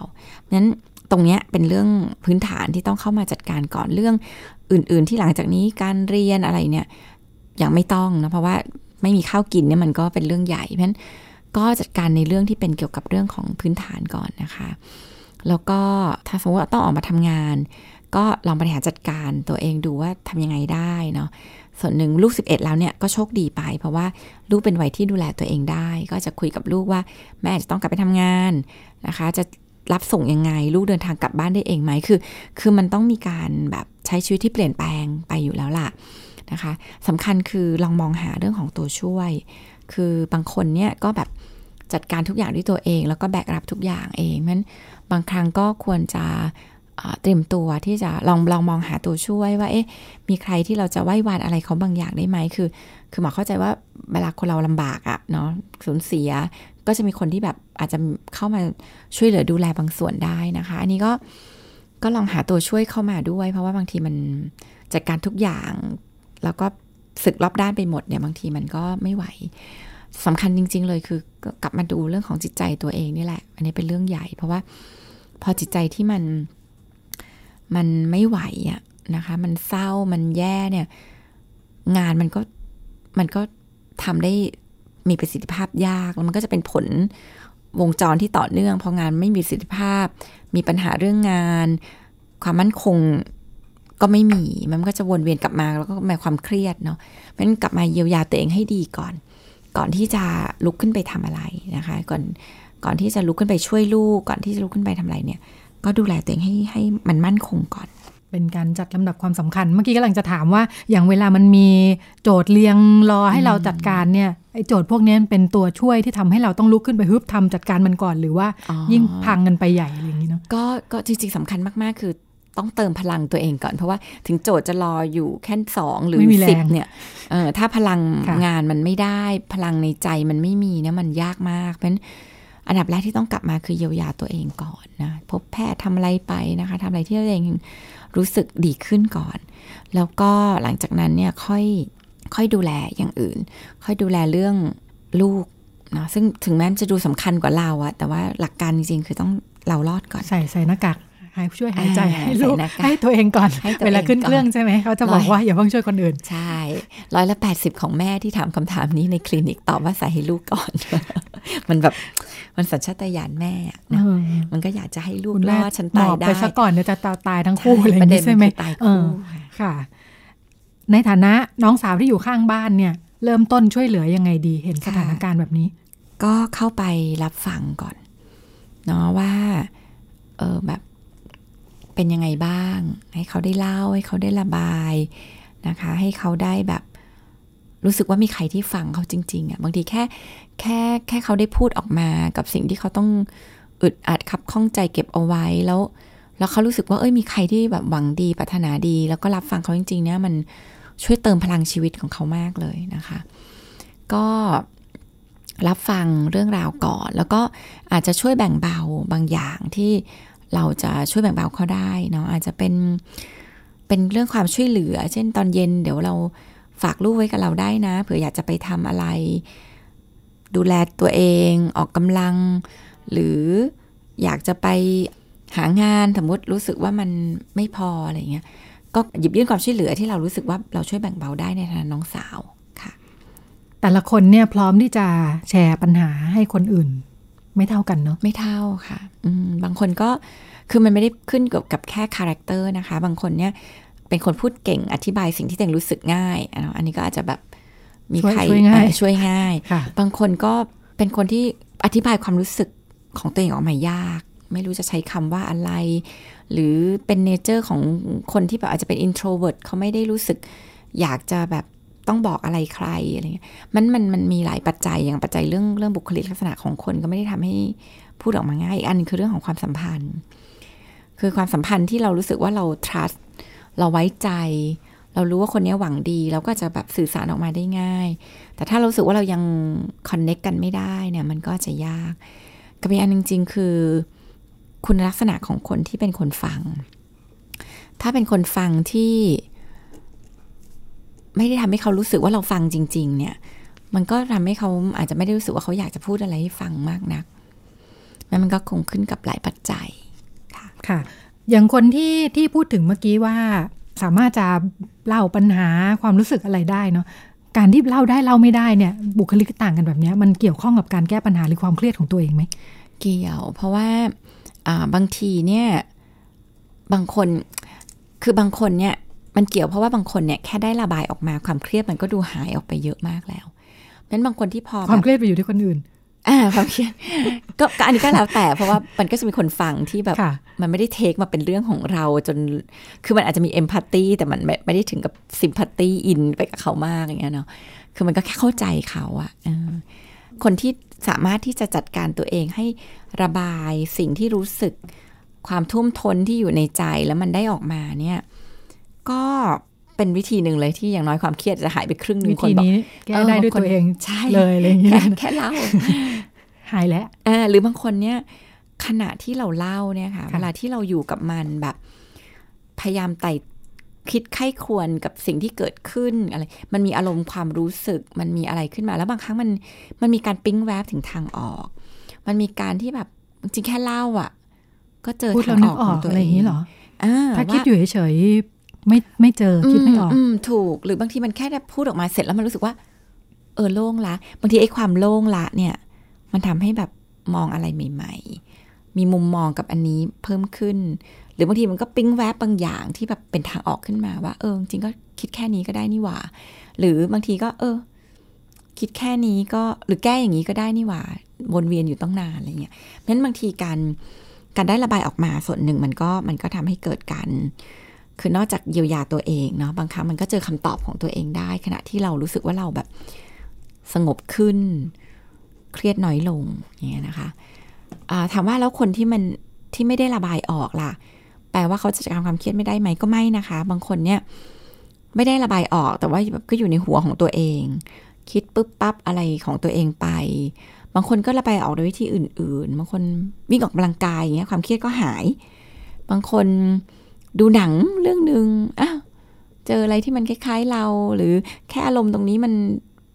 นั้นตรงเนี้ยเป็นเรื่องพื้นฐานที่ต้องเข้ามาจัดการก่อนเรื่องอื่น ๆ ที่หลังจากนี้การเรียนอะไรเนี่ยยังไม่ต้องนะเพราะว่าไม่มีข้าวกินเนี่ยมันก็เป็นเรื่องใหญ่เพราะฉะนั้น ก็จัดการในเรื่องที่เป็นเกี่ยวกับเรื่องของพื้นฐานก่อนนะคะ แล้วก็ถ้าสมมติว่าต้องออกมาทำงาน ก็ลองบริหารจัดการตัวเองดูว่าทำยังไงได้เนาะส่วนหนึ่งลูก 11 แล้วเนี่ยก็โชคดีไป เพราะว่าลูกเป็นวัยที่ดูแลตัวเองได้ ก็จะคุยกับลูกว่าแม่อาจจะต้องกลับไปทำงานนะคะ จะรับส่งยังไง ลูกเดินทางกลับบ้านได้เองไหมคือ คือมันต้องมีการแบบใช้ชีวิตที่เปลี่ยนแปลงไปอยู่แล้วล่ะนะคะสำคัญคือลองมองหาเรื่องของตัวช่วย คือบางคนเนี่ยก็แบบจัดการทุกอย่างด้วยตัวเอง แล้วก็แบกรับทุกอย่างเองนั้นบางครั้งก็ควรจะเตรียมตัวที่จะลองลองมองหาตัวช่วยว่าเอ๊ะมีใครที่เราจะไหว้วานอะไรเขาบางอย่างได้ไหมคือ คือหมอเข้าใจว่าเวลาคนเราลำบากอะเนาะสูญเสียก็จะมีคนที่แบบอาจจะเข้ามาช่วยเหลือดูแลบางส่วนได้นะคะ อันนี้ก็ก็ลองหาตัวช่วยเข้ามาด้วย เพราะว่าบางทีมันจัดการทุกอย่าง แล้วก็ ศึกรอบด้านไปหมดเนี่ยบางทีมันก็ไม่ไหวสำคัญจริง ๆ เลยคือกลับมาดูเรื่องของจิตใจตัวเองนี่แหละ อันนี้เป็นเรื่องใหญ่ เพราะว่าพอจิตใจที่มันมันไม่ไหวอะนะคะ มันเศร้ามันแย่เนี่ย งานมันก็มันก็ทำได้มีประสิทธิภาพยากแล้วมันก็จะเป็นผลวงจรที่ต่อเนื่องพองานไม่มีประสิทธิภาพ มีปัญหาเรื่องงาน ความมั่นคง ก็ไม่มี มันก็จะวนเวียนกลับมาแล้วก็มาความเครียดเนาะเพราะนั้นกลับมาเยียวยาตัวเองให้ดีก่อน ก่อนที่จะลุกขึ้นไปทำอะไรนะคะ ก่อนก่อนที่จะลุกขึ้นไปช่วยลูก ก่อนที่จะลุกขึ้นไปทำอะไรเนี่ย ก็ดูแลตัวเองให้ให้มันมั่นคงก่อน เป็นการจัดลำดับความสำคัญ เมื่อกี้กำลังจะถามว่า อย่างเวลามันมีโจทย์เรียงรอให้เราจัดการเนี่ยไอ้โจทย์พวกนี้เป็นตัวช่วยที่ทำให้เราต้องลุกขึ้นไปฮึบทำจัดการมันก่อนหรือว่าอ๋อยิ่งพังกันไปใหญ่อะไรอย่างนี้เนาะก็ก็จริงๆสำคัญมากๆคือ ต้องเติมพลังตัวเองก่อน เพราะว่าถึงโจทย์จะรออยู่แค่สองหรือไม่มีแรงสิบเนี่ยเออถ้าพลังค่ะงานมันไม่ได้พลังในใจมันไม่มีเนี่ยมันยากมาก เพราะฉะนั้นอันดับแรกที่ต้องกลับมาคือเยียวยาตัวเองก่อนนะพบแพทย์ทำอะไรไปนะคะทำอะไรที่ตัวเองรู้สึกดีขึ้นก่อน แล้วก็หลังจากนั้นเนี่ยค่อยค่อยดูแลอย่างอื่น ค่อยดูแลเรื่องลูกเนาะซึ่งถึงแม้มันจะดูสำคัญกว่าเราอะแต่ว่าหลักการจริงๆคือต้องเรารอดก่อน ใส่ใส่หน้ากาก หายช่วยหายใจอ่าให้ลูกใส่หน้ากากให้ตัวเองก่อนให้ตัวเองเวลาขึ้นก่อนเครื่องใช่ไหมเขาจะบอกร้อยว่าอย่าเพิ่งช่วยคนอื่น ใช่ร้อยละแปดสิบของแม่ที่ถามคำถามนี้ในคลินิกตอบว่าใส่ให้ลูกก่อน มันแบบมันสัญชาตญาณแม่อะนะเออมันก็อยากจะให้ลูกคุณรแม่อดฉันหมตายอบได้ไปซะก่อนเดี๋ยวจะตายทั้งคู่อะไรอปย่าระงเด็นี้นใช่ไหมคือตายเอคู่อค่ะค่ะ ในฐานะน้องสาวที่อยู่ข้างบ้านเนี่ย เริ่มต้นช่วยเหลือยังไงดีเห็นสถานการณ์แบบนี้ ก็เข้าไปรับฟังก่อนเนาะว่าเออแบบ เป็นยังไงบ้าง ให้เขาได้เล่าให้เขาได้ระบายนะคะ ให้เขาได้แบบรู้สึกว่ามีใครที่ฟังเขาจริง ๆอะ่ะบางทีแค่แค่แค่เขาได้พูดออกมากับสิ่งที่เขาต้องอึดอัดขับข้องใจเก็บเอาไว้แล้ว แล้วเขารู้สึกว่าเอ้ยมีใครที่แบบหวังดีปรารถนาดี แล้วก็รับฟังเขาจริงๆเนี่ยมันช่วยเติมพลังชีวิตของเขามากเลยนะคะ ก็รับฟังเรื่องราวก่อน แล้วก็อาจจะช่วยแบ่งเบาบางอย่างที่ เราจะช่วยแบ่งเบาเขาได้เนาะอาจจะเป็นเป็นเรื่องความช่วยเหลือ เช่นตอนเย็นเดี๋ยวเราฝากลูกไว้กับเราได้นะเผื่ออยากจะไปทำอะไร ดูแลตัวเองออกกำลัง หรืออยากจะไปหางานสมมติรู้สึกว่ามันไม่พออะไรเงี้ยก็หยิบยื่นความช่วยเหลือที่เรารู้สึกว่าเราช่วยแบ่งเบาได้ในฐานะน้องสาวค่ะ แต่ละคนเนี่ยพร้อมที่จะแชร์ปัญหาให้คนอื่น ไม่เท่ากันเนาะไม่เท่าค่ะอืมบางคนก็คือมันไม่ได้ขึ้นกับกับแค่ character นะคะ บางคนเนี่ยเป็นคนพูดเก่งอธิบายสิ่งที่ตัวเองรู้สึกง่ายอะอันนี้ก็อาจจะแบบมีช่วยใครช่วยง่ายเอ่อช่วยง่ายค่ะบางคนก็เป็นคนที่อธิบายความรู้สึกของตัวเองออกมายาก ไม่รู้จะใช้คำว่าอะไร หรือเป็น nature ของคนที่แบบอาจจะเป็น introvert เขาไม่ได้รู้สึก อยากจะแบบ ต้องบอกอะไรใครอะไรเงี้ยมันมันมันมีหลายปัจจัยอย่างปัจจัยเรื่องเรื่องบุคลิกลักษณะของคนก็ไม่ได้ทำให้พูดออกมาง่ายอีกอันนึงคือเรื่องของความสัมพันธ์ คือความสัมพันธ์ที่เรารู้สึกว่าเรา trust เราไว้ใจ เรารู้ว่าคนนี้หวังดี เราก็จะแบบสื่อสารออกมาได้ง่าย แต่ถ้าเราสึกว่าเรายัง connect กันไม่ได้เนี่ยมันก็จะยากกับอีกอันนึงจริงๆ คือ คุณลักษณะของคนที่เป็นคนฟัง ถ้าเป็นคนฟังที่ ไม่ได้ทำให้เขารู้สึกว่าเราฟังจริง ๆ เนี่ย มันก็ทำให้เขาอาจจะไม่ได้รู้สึกว่าเขาอยากจะพูดอะไรให้ฟังมากนักแล้วมันก็คงขึ้นกับหลายปัจจัยค่ะ อย่างคนที่ที่พูดถึงเมื่อกี้ว่า สามารถจะเล่าปัญหาความรู้สึกอะไรได้เนาะการที่เล่าได้เล่าไม่ได้เนี่ยบุคลิกต่างกันแบบเนี้ยมันเกี่ยวข้องกับการแก้ปัญหาหรือความเครียดของตัวเองไหมเกี่ยว เพราะว่าอ่าบางทีเนี่ยบางคนคือบางคนเนี่ย มันเกี่ยวเพราะว่าบางคนเนี่ยแค่ได้ระบายออกมาความเครียดมันก็ดูหายออกไปเยอะมากแล้วเพราะฉะนั้นบางคนที่พอความแบบเครียดไปอยู่ที่คนอื่นอ่าความเครียดก็ก็อันนี้ก็แล้วแต่เพราะว่ามันก็จะมีคนฟังที่แบบค่ะมันไม่ได้เทคมาเป็นเรื่องของเราจน คือมันอาจจะมีเอมพัตตีแต่มันไม่ไม่ได้ถึงกับซิมพัตตีอินไปกับเขามากอย่างเงี้ยเนาะคือมันก็แค่เข้าใจเขาอะเออคนที่สามารถที่จะจัดการตัวเองให้ระบายสิ่งที่รู้สึก ความทุ่วมท้นที่อยู่ในใจแล้วมันได้ออกมาเนี่ย ก็เป็นวิธีหนึ่งเลยที่อย่างน้อยความเครียดจะหายไปครึ่งหนึ่วิงคนธีบอกนี้แก้ได้ด้วยตัวเองใช่เลยอะไรอย่างเงี้แค่ยแค่เล่าหายแล้วอ่าหรือบางคนเนี่ย ขณะที่เราเล่าเนี่ยค่ะค่ะเวลาที่เราอยู่กับมันแบบ พยายามไต่คิดไข้ควรกับสิ่งที่เกิดขึ้นอะไร มันมีอารมณ์ความรู้สึก มันมีอะไรขึ้นมา แล้วบางครั้งมัน มันมีการปิ๊งแวบถึงทางออก มันมีการที่แบบจริงแค่เล่าอะ ก็เจอทางออกของตัวเองอะไรอย่างนี้หรอถ้าคิดอยู่เฉยๆ ไม่ไม่เจอคิดไม่ออกอืมถูกหรือบางทีมันแค่พูดออกมาเสร็จแล้วมันรู้สึกว่า เออโล่งละ บางทีไอ้ความโล่งละเนี่ย มันทำให้แบบมองอะไรใหม่ ๆ มีมุมมองกับอันนี้เพิ่มขึ้น หรือบางทีมันก็ปิ๊งแวบบางอย่างที่แบบเป็นทางออกขึ้นมาว่า เออจริงก็คิดแค่นี้ก็ได้นี่หว่า หรือบางทีก็ เออ คิดแค่นี้ก็หรือแก้อย่างนี้ก็ได้นี่หว่าวนเวียนอยู่ต้องนานอะไรเงี้ยเพราะฉะนั้นบางทีการการได้ระบายออกมาส่วนหนึ่งมันก็มันก็ทำให้เกิดการ คือนอกจากเยียวยาตัวเองเนาะบางครั้งมันก็เจอคำตอบของตัวเองได้ ขณะที่เรารู้สึกว่าเราแบบสงบขึ้น เครียดน้อยลงอย่างเงี้ยนะคะะถามว่าแล้วคนที่มันที่ไม่ได้ระบายออกล่ะ แปลว่าเขาจะจัดการความเครียดไม่ได้ไหมก็ไม่นะคะ บางคนเนี่ยไม่ได้ระบายออกแต่ว่าแบบก็อยู่ในหัวของตัวเอง คิดปุ๊บปั๊บอะไรของตัวเองไป บางคนก็ระบายออกโดยวิธีอื่น ๆ บางคนวิ่งออกกำลังกายอย่างเงี้ยความเครียดก็หาย บางคน ดูหนังเรื่องหนึ่งอะเจออะไรที่มันคล้ายๆเรา หรือแค่อารมณ์ตรงนี้มัน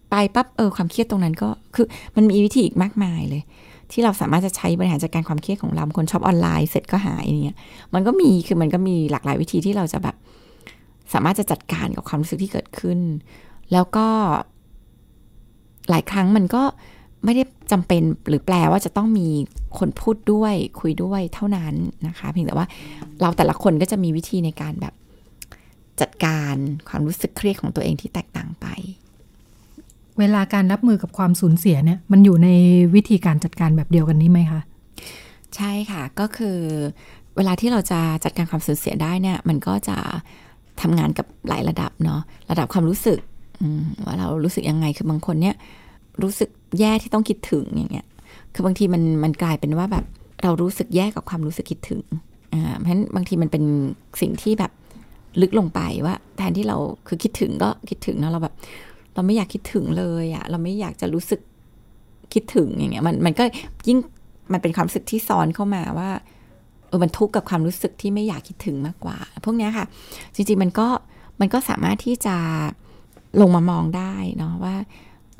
ไปปั๊บเออความเครียดตรงนั้นก็คือมันมีวิธีอีกมากมายเลย ที่เราสามารถจะใช้บริหารจัดการความเครียดของเราคนชอบออนไลน์เสร็จก็หายเนี่ยมันก็มีคือมันก็มีหลากหลายวิธีที่เราจะแบบ สามารถจะจัดการกับความรู้สึกที่เกิดขึ้น แล้วก็หลายครั้งมันก็ ไม่ได้จำเป็นหรือแปลว่าจะต้องมีคนพูดด้วยคุยด้วยเท่านั้นนะคะ เพียงแต่ว่าเราแต่ละคนก็จะมีวิธีในการแบบจัดการความรู้สึกเครียดของตัวเองที่แตกต่างไป เวลาการรับมือกับความสูญเสียเนี่ย มันอยู่ในวิธีการจัดการแบบเดียวกันนี้ไหมคะ ใช่ค่ะก็คือเวลาที่เราจะจัดการความสูญเสียได้เนี่ย มันก็จะทำงานกับหลายระดับเนาะระดับความรู้สึกว่าเรารู้สึกยังไงคือบางคนเนี่ย รู้สึกแย่ที่ต้องคิดถึงอย่างเงี้ย คือบางทีมันมันกลายเป็นว่าแบบเรารู้สึกแย่กับความรู้สึกคิดถึง อ่า เพราะฉะนั้นบางทีมันเป็นสิ่งที่แบบลึกลงไปว่า แทนที่เราคือคิดถึงก็คิดถึงเนาะเราแบบ เราไม่อยากคิดถึงเลยอะเราไม่อยากจะรู้สึกคิดถึงอย่างเงี้ย มันมันก็ยิ่งมันเป็นความรู้สึกที่ซ้อนเข้ามาว่าเออมันทุกข์กับความรู้สึกที่ไม่อยากคิดถึงมากกว่า พวกนี้ค่ะ จริงๆมันก็มันก็สามารถที่จะลงมามองได้เนาะว่า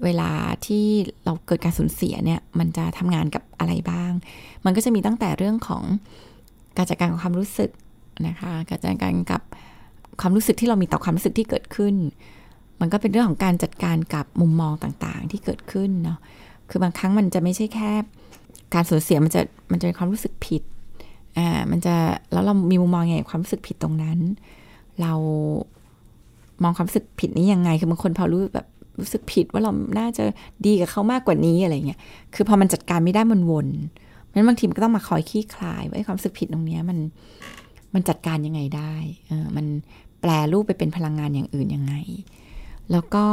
เวลาที่เราเกิดการสูญเสียเนี่ยมันจะทำงานกับอะไรบ้าง มันก็จะมีตั้งแต่เรื่องของการจัดการกับความรู้สึกนะคะการจัดการกับความรู้สึกที่เรามีต่อความรู้สึกที่เกิดขึ้น มันก็เป็นเรื่องของการจัดการกับมุมมองต่างๆ ที่เกิดขึ้นเนาะคือบางครั้งมันจะไม่ใช่แค่ การสูญเสียมันจะมันจะเป็นความรู้สึกผิดอ่ามันจะแล้วเรามีมุมมองไงความรู้สึกผิดตรงนั้น เรามองความรู้สึกผิดนี้ยังไง คือบางคนพอรู้แบบ รู้สึกผิดว่าเราน่าจะดีกับเขามากกว่านี้อะไรเงี้ย คือพอมันจัดการไม่ได้มันวนนั้นบางทีมันก็ต้องมาคอยขี้คลายว่าความรู้สึกผิดตรงนี้มันมันจัดการยังไงได้เออมันแปลรูปไปเป็นพลังงานอย่างอื่นยังไง แล้วก็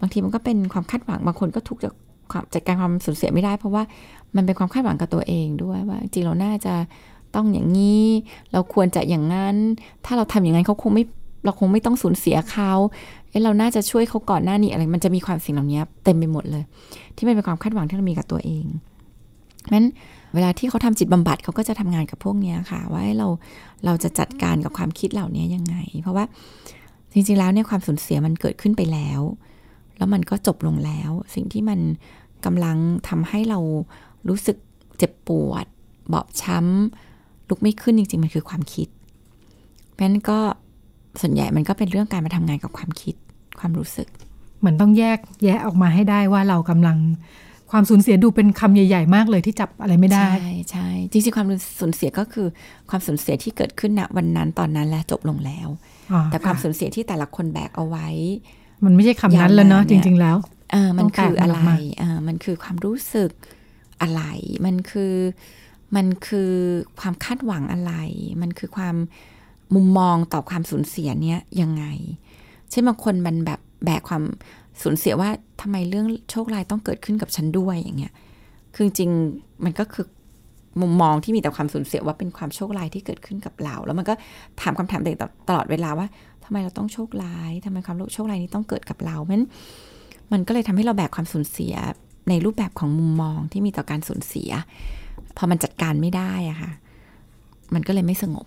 บางทีมันก็เป็นความคาดหวังบางคนก็ทุกข์จากความจัดการความสูญเสียไม่ได้ เพราะว่ามันเป็นความคาดหวังกับตัวเองด้วยว่าจริงเราน่าจะต้องอย่างนี้ เราควรจะอย่างนั้น ถ้าเราทำอย่างนั้นเขาคงไม่ เราคงไม่ต้องสูญเสียเขาเอ้เราน่าจะช่วยเขาก่อนหน้านี้อะไร มันจะมีความสิ่งเหล่านี้เต็มไปหมดเลย ที่มันเป็นความคาดหวังที่เรามีกับตัวเองนั้นเวลาที่เขาทำจิตบำบัดเขาก็จะทำงานกับพวกนี้ค่ะ ว่าเราเราจะจัดการกับความคิดเหล่านี้ยังไง เพราะว่าจริงๆแล้วเนี่ยความสูญเสียมันเกิดขึ้นไปแล้ว แล้วมันก็จบลงแล้ว สิ่งที่มันกำลังทำให้เรารู้สึกเจ็บปวด บอบช้ำลุกไม่ขึ้นจริงๆ มันคือความคิดเพราะนั้นก็ ส่วนใหญ่มันก็เป็นเรื่องการมาทำงานกับความคิดความรู้สึก เหมือนต้องแยกแยะออกมาให้ได้ว่าเรากำลังความสูญเสียดูเป็นคำใหญ่ ๆ มากเลยที่จับอะไรไม่ได้ ใช่ใช่จริงๆความสูญเสียก็คือความสูญเสียที่เกิดขึ้นณวันนั้นตอนนั้นและจบลงแล้ว แต่ความสูญเสียที่แต่ละคนแบกเอาไว้ มันไม่ใช่คำนั้นแล้วเนาะจริง ๆ แล้วเออมันคืออะไรเออมันคือความรู้สึกอะไร มันคือมันคือความคาดหวังอะไร มันคือความ มุมมองต่อความสูญเสียเนี้ยยังไง เช่นบางคนมันแบบแบกความสูญเสียว่าทำไมเรื่องโชคร้ายต้องเกิดขึ้นกับฉันด้วยอย่างเงี้ย คือจริงมันก็คือมุมมองที่มีแต่ความสูญเสียว่าเป็นความโชคร้ายที่เกิดขึ้นกับเรา แล้วมันก็ถามคำถามตัวเอตลอดเวลาว่าทำไมเราต้องโชคร้ายทำไมความโชคร้ายนี้ต้องเกิดกับเราเพราะมันก็เลยทำให้เราแบกความสูญเสียในรูปแบบของมุมมองที่มีต่อการสูญเสีย พอมันจัดการไม่ได้อะค่ะ มันก็เลยไม่สงบ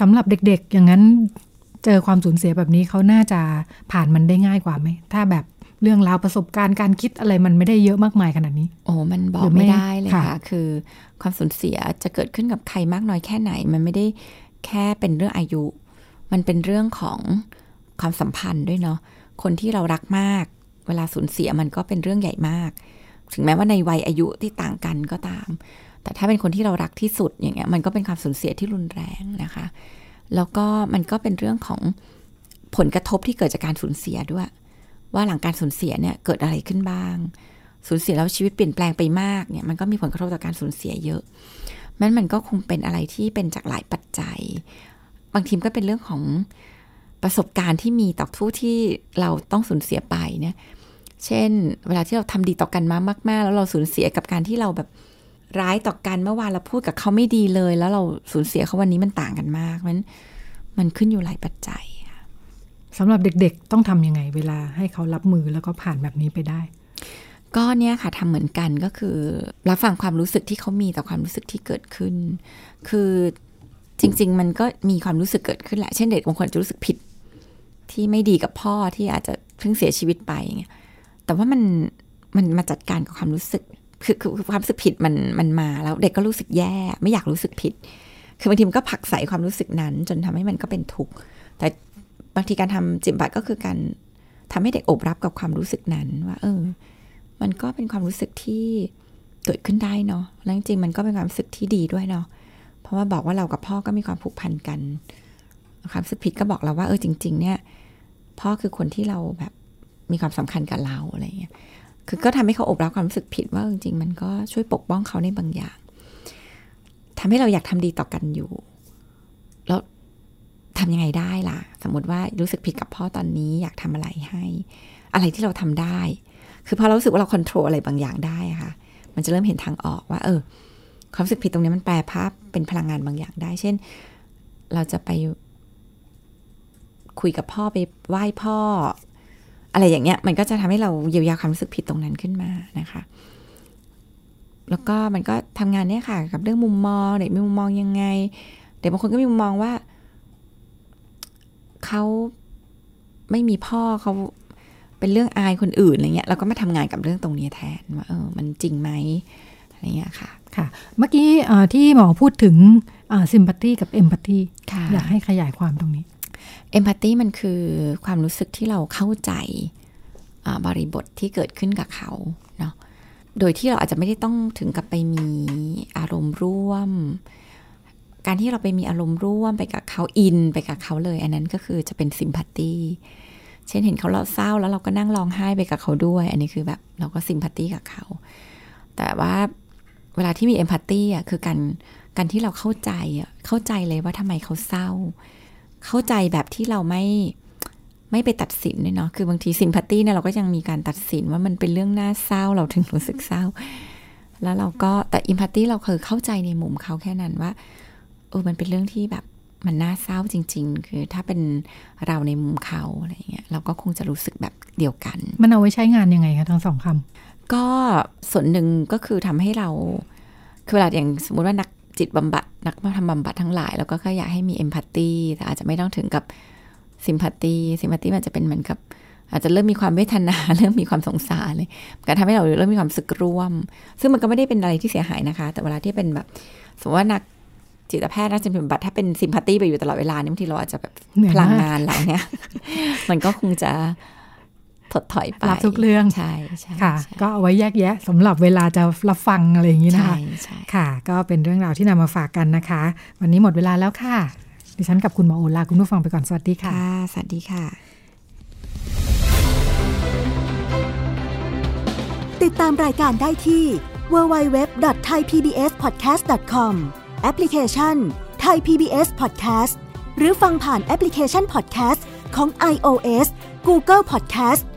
สำหรับเด็กๆ อย่างนั้นเจอความสูญเสียแบบนี้เขาน่าจะผ่านมันได้ง่ายกว่าไหม ถ้าแบบเรื่องราวประสบการณ์การคิดอะไรมันไม่ได้เยอะมากมายขนาดนี้ โอ้มันบอกไม่ไม่ได้เลยค่ะค่ะ คือความสูญเสียจะเกิดขึ้นกับใครมากน้อยแค่ไหน มันไม่ได้แค่เป็นเรื่องอายุ มันเป็นเรื่องของความสัมพันธ์ด้วยเนาะคนที่เรารักมาก เวลาสูญเสียมันก็เป็นเรื่องใหญ่มาก ถึงแม้ว่าในวัยอายุที่ต่างกันก็ตาม แต่ถ้าเป็นคนที่เรารักที่สุดอย่างเงี้ยมันก็เป็นความสูญเสียที่รุนแรงนะคะ แล้วก็มันก็เป็นเรื่องของผลกระทบที่เกิดจากการสูญเสียด้วย ว่าหลังการสูญเสียเนี่ยเกิดอะไรขึ้นบ้าง สูญเสียแล้วชีวิตเปลี่ยนแปลงไปมากเนี่ยมันก็มีผลกระทบต่อการสูญเสียเยอะมันมันก็คงเป็นอะไรที่เป็นจากหลายปัจจัย บางทีมก็เป็นเรื่องของประสบการณ์ที่มีต่อผู้ที่เราต้องสูญเสียไปเนี่ย เช่น เวลาที่เราทำดีต่อกันมามาก ๆ แล้วเราสูญเสียกับการที่เราแบบ ร้ายต่อกันเมื่อวานเราพูดกับเขาไม่ดีเลย แล้วเราสูญเสียเขาวันนี้มันต่างกันมากมันมันขึ้นอยู่หลายปัจจัยค่ะสำหรับเด็กๆต้องทำยังไงเวลาให้เขารับมือแล้วก็ผ่านแบบนี้ไปได้ ก็เนี่ยค่ะทำเหมือนกันก็คือรับฟังความรู้สึกที่เขามีต่อความรู้สึกที่เกิดขึ้น คือจริง ๆ มันก็มีความรู้สึกเกิดขึ้นแหละ เช่นเด็กบางคนจะรู้สึกผิดที่ไม่ดีกับพ่อที่อาจจะเพิ่งเสียชีวิตไปอย่างเงี้ยแต่ว่ามันมันมาจัดการกับความรู้สึก คือคือความรู้สึกผิดมันมันมาแล้วเด็กก็รู้สึกแย่ ไม่อยากรู้สึกผิด คือบางทีมันก็ผลักใส่ความรู้สึกนั้น จนทำให้มันก็เป็นทุกข์แต่บางทีการทำจิตบัดก็คือการทำให้เด็กอบรับกับความรู้สึกนั้นว่าเออ มันก็เป็นความรู้สึกที่เกิดขึ้นได้เนาะแล้วจริงๆมันก็เป็นความรู้สึกที่ดีด้วยเนาะเพราะว่าบอกว่าเรากับพ่อก็มีความผูกพันกันความรู้สึกผิดก็บอกเราว่าเออจริง ๆ เนี่ยพ่อคือคนที่เราแบบมีความสำคัญกับเราอะไรเงี้ย คือก็ทำให้เขาอบรับความรู้สึกผิดว่าจริงๆ มันก็ช่วยปกป้องเขาในบางอย่างทำให้เราอยากทำดีต่อกันอยู่ แล้วทำยังไงได้ล่ะ สมมติว่ารู้สึกผิดกับพ่อตอนนี้อยากทำอะไรให้ อะไรที่เราทำได้ คือพอเรารู้สึกว่าเราควบคุมอะไรบางอย่างได้ค่ะ มันจะเริ่มเห็นทางออกว่า เออ ความรู้สึกผิดตรงนี้มันแปลภาพเป็นพลังงานบางอย่างได้ เช่น เราจะไปคุยกับพ่อไปไหว้พ่อ อะไรอย่างเงี้ยมันก็จะทำให้เราเยียวยาความรู้สึกผิดตรงนั้นขึ้นมานะคะ แล้วก็มันก็ทำงานเนี่ยค่ะ กับเรื่องมุมมองเด็กมีมุมมองยังไง เด็กบางคนก็มีมุมมองว่าเขาไม่มีพ่อเขาเป็นเรื่องอายคนอื่นอะไรเงี้ยเราก็มาทำงานกับเรื่องตรงนี้แทนว่าเออมันจริงไหมอะไรเงี้ยค่ะค่ะ เมื่อกี้เอ่อที่หมอพูดถึงซิมพัตตีกับเอมพัตตีค่ะอยากให้ขยายความตรงนี้ เอมพัตตีมันคือความรู้สึกที่เราเข้าใจบริบทที่เกิดขึ้นกับเขาเนาะโดยที่เราอาจจะไม่ได้ต้องถึงกับไปมีอารมณ์ร่วม การที่เราไปมีอารมณ์ร่วมไปกับเขาอินไปกับเขาเลย อันนั้นก็คือจะเป็นซิมพัตตีเช่นเห็นเขาเราเศร้าแล้วเราก็นั่งร้องไห้ไปกับเขาด้วย อันนี้คือแบบเราก็ซิมพัตตีกับเขา แต่ว่าเวลาที่มีเอมพัตตีอะคือการการที่เราเข้าใจอะเข้าใจเลยว่าทำไมเขาเศร้า เข้าใจแบบที่เราไม่ไม่ไปตัดสินเลยเนาะคือบางทีซิมพัตตีเนี่ยเราก็ยังมีการตัดสินว่ามันเป็นเรื่องน่าเศร้าเราถึงรู้สึกเศร้า แล้วเราก็แต่อิมพัตตีเราคือเข้าใจในมุมเขาแค่นั้นว่าเออมันเป็นเรื่องที่แบบมันน่าเศร้าจริง ๆ คือถ้าเป็นเราในมุมเขาอะไรเงี้ยเราก็คงจะรู้สึกแบบเดียวกัน มันเอาไว้ใช้งานยังไงคะทั้งสองคำก็ส่วนหนึ่งก็คือทำให้เราคือเวลาอย่างสมมติว่านัก จิตบำบัดนักทำบำบัดทั้งหลาย แล้วก็อยากให้มีเอมพัตตีแต่อาจจะไม่ต้องถึงกับซิมพัตตีซิมพัตตีมันจะเป็นเหมือนกับอาจจะเริ่มมีความเวทนา เริ่มมีความสงสารเลยการทำให้เราเริ่มมีความรู้สึกร่วม ซึ่งมันก็ไม่ได้เป็นอะไรที่เสียหายนะคะ แต่เวลาที่เป็นแบบ สมมติว่านักจิตแพทย์นักจิตบำบัดถ้าเป็นซิมพัตตีไปอยู่ตลอดเวลานี่บางทีเราอาจจะแบบเหนื่อยพมากลังงานเราเนี่ยมันก็คงจะ ถดถอยไปรับทุกเรื่องใช่ใช่ค่ะใช่ก็เอาไว้แยกแยะสำหรับเวลาจะรับฟังอะไรอย่างนี้นะใช่คะใช่ค่ะ ก็เป็นเรื่องราวที่นำมาฝากกันนะคะ วันนี้หมดเวลาแล้วค่ะดิฉันกับคุณหมอโอลาคุณผู้ฟังไปก่อนสวัสดีค่ะค่ะสวัสดีค่ะ ติดตามรายการได้ที่ www.thaipbspodcast.com แอปพลิเคชัน Thai PBS Podcast หรือฟังผ่านแอปพลิเคชัน Podcast ของ iOS Google Podcast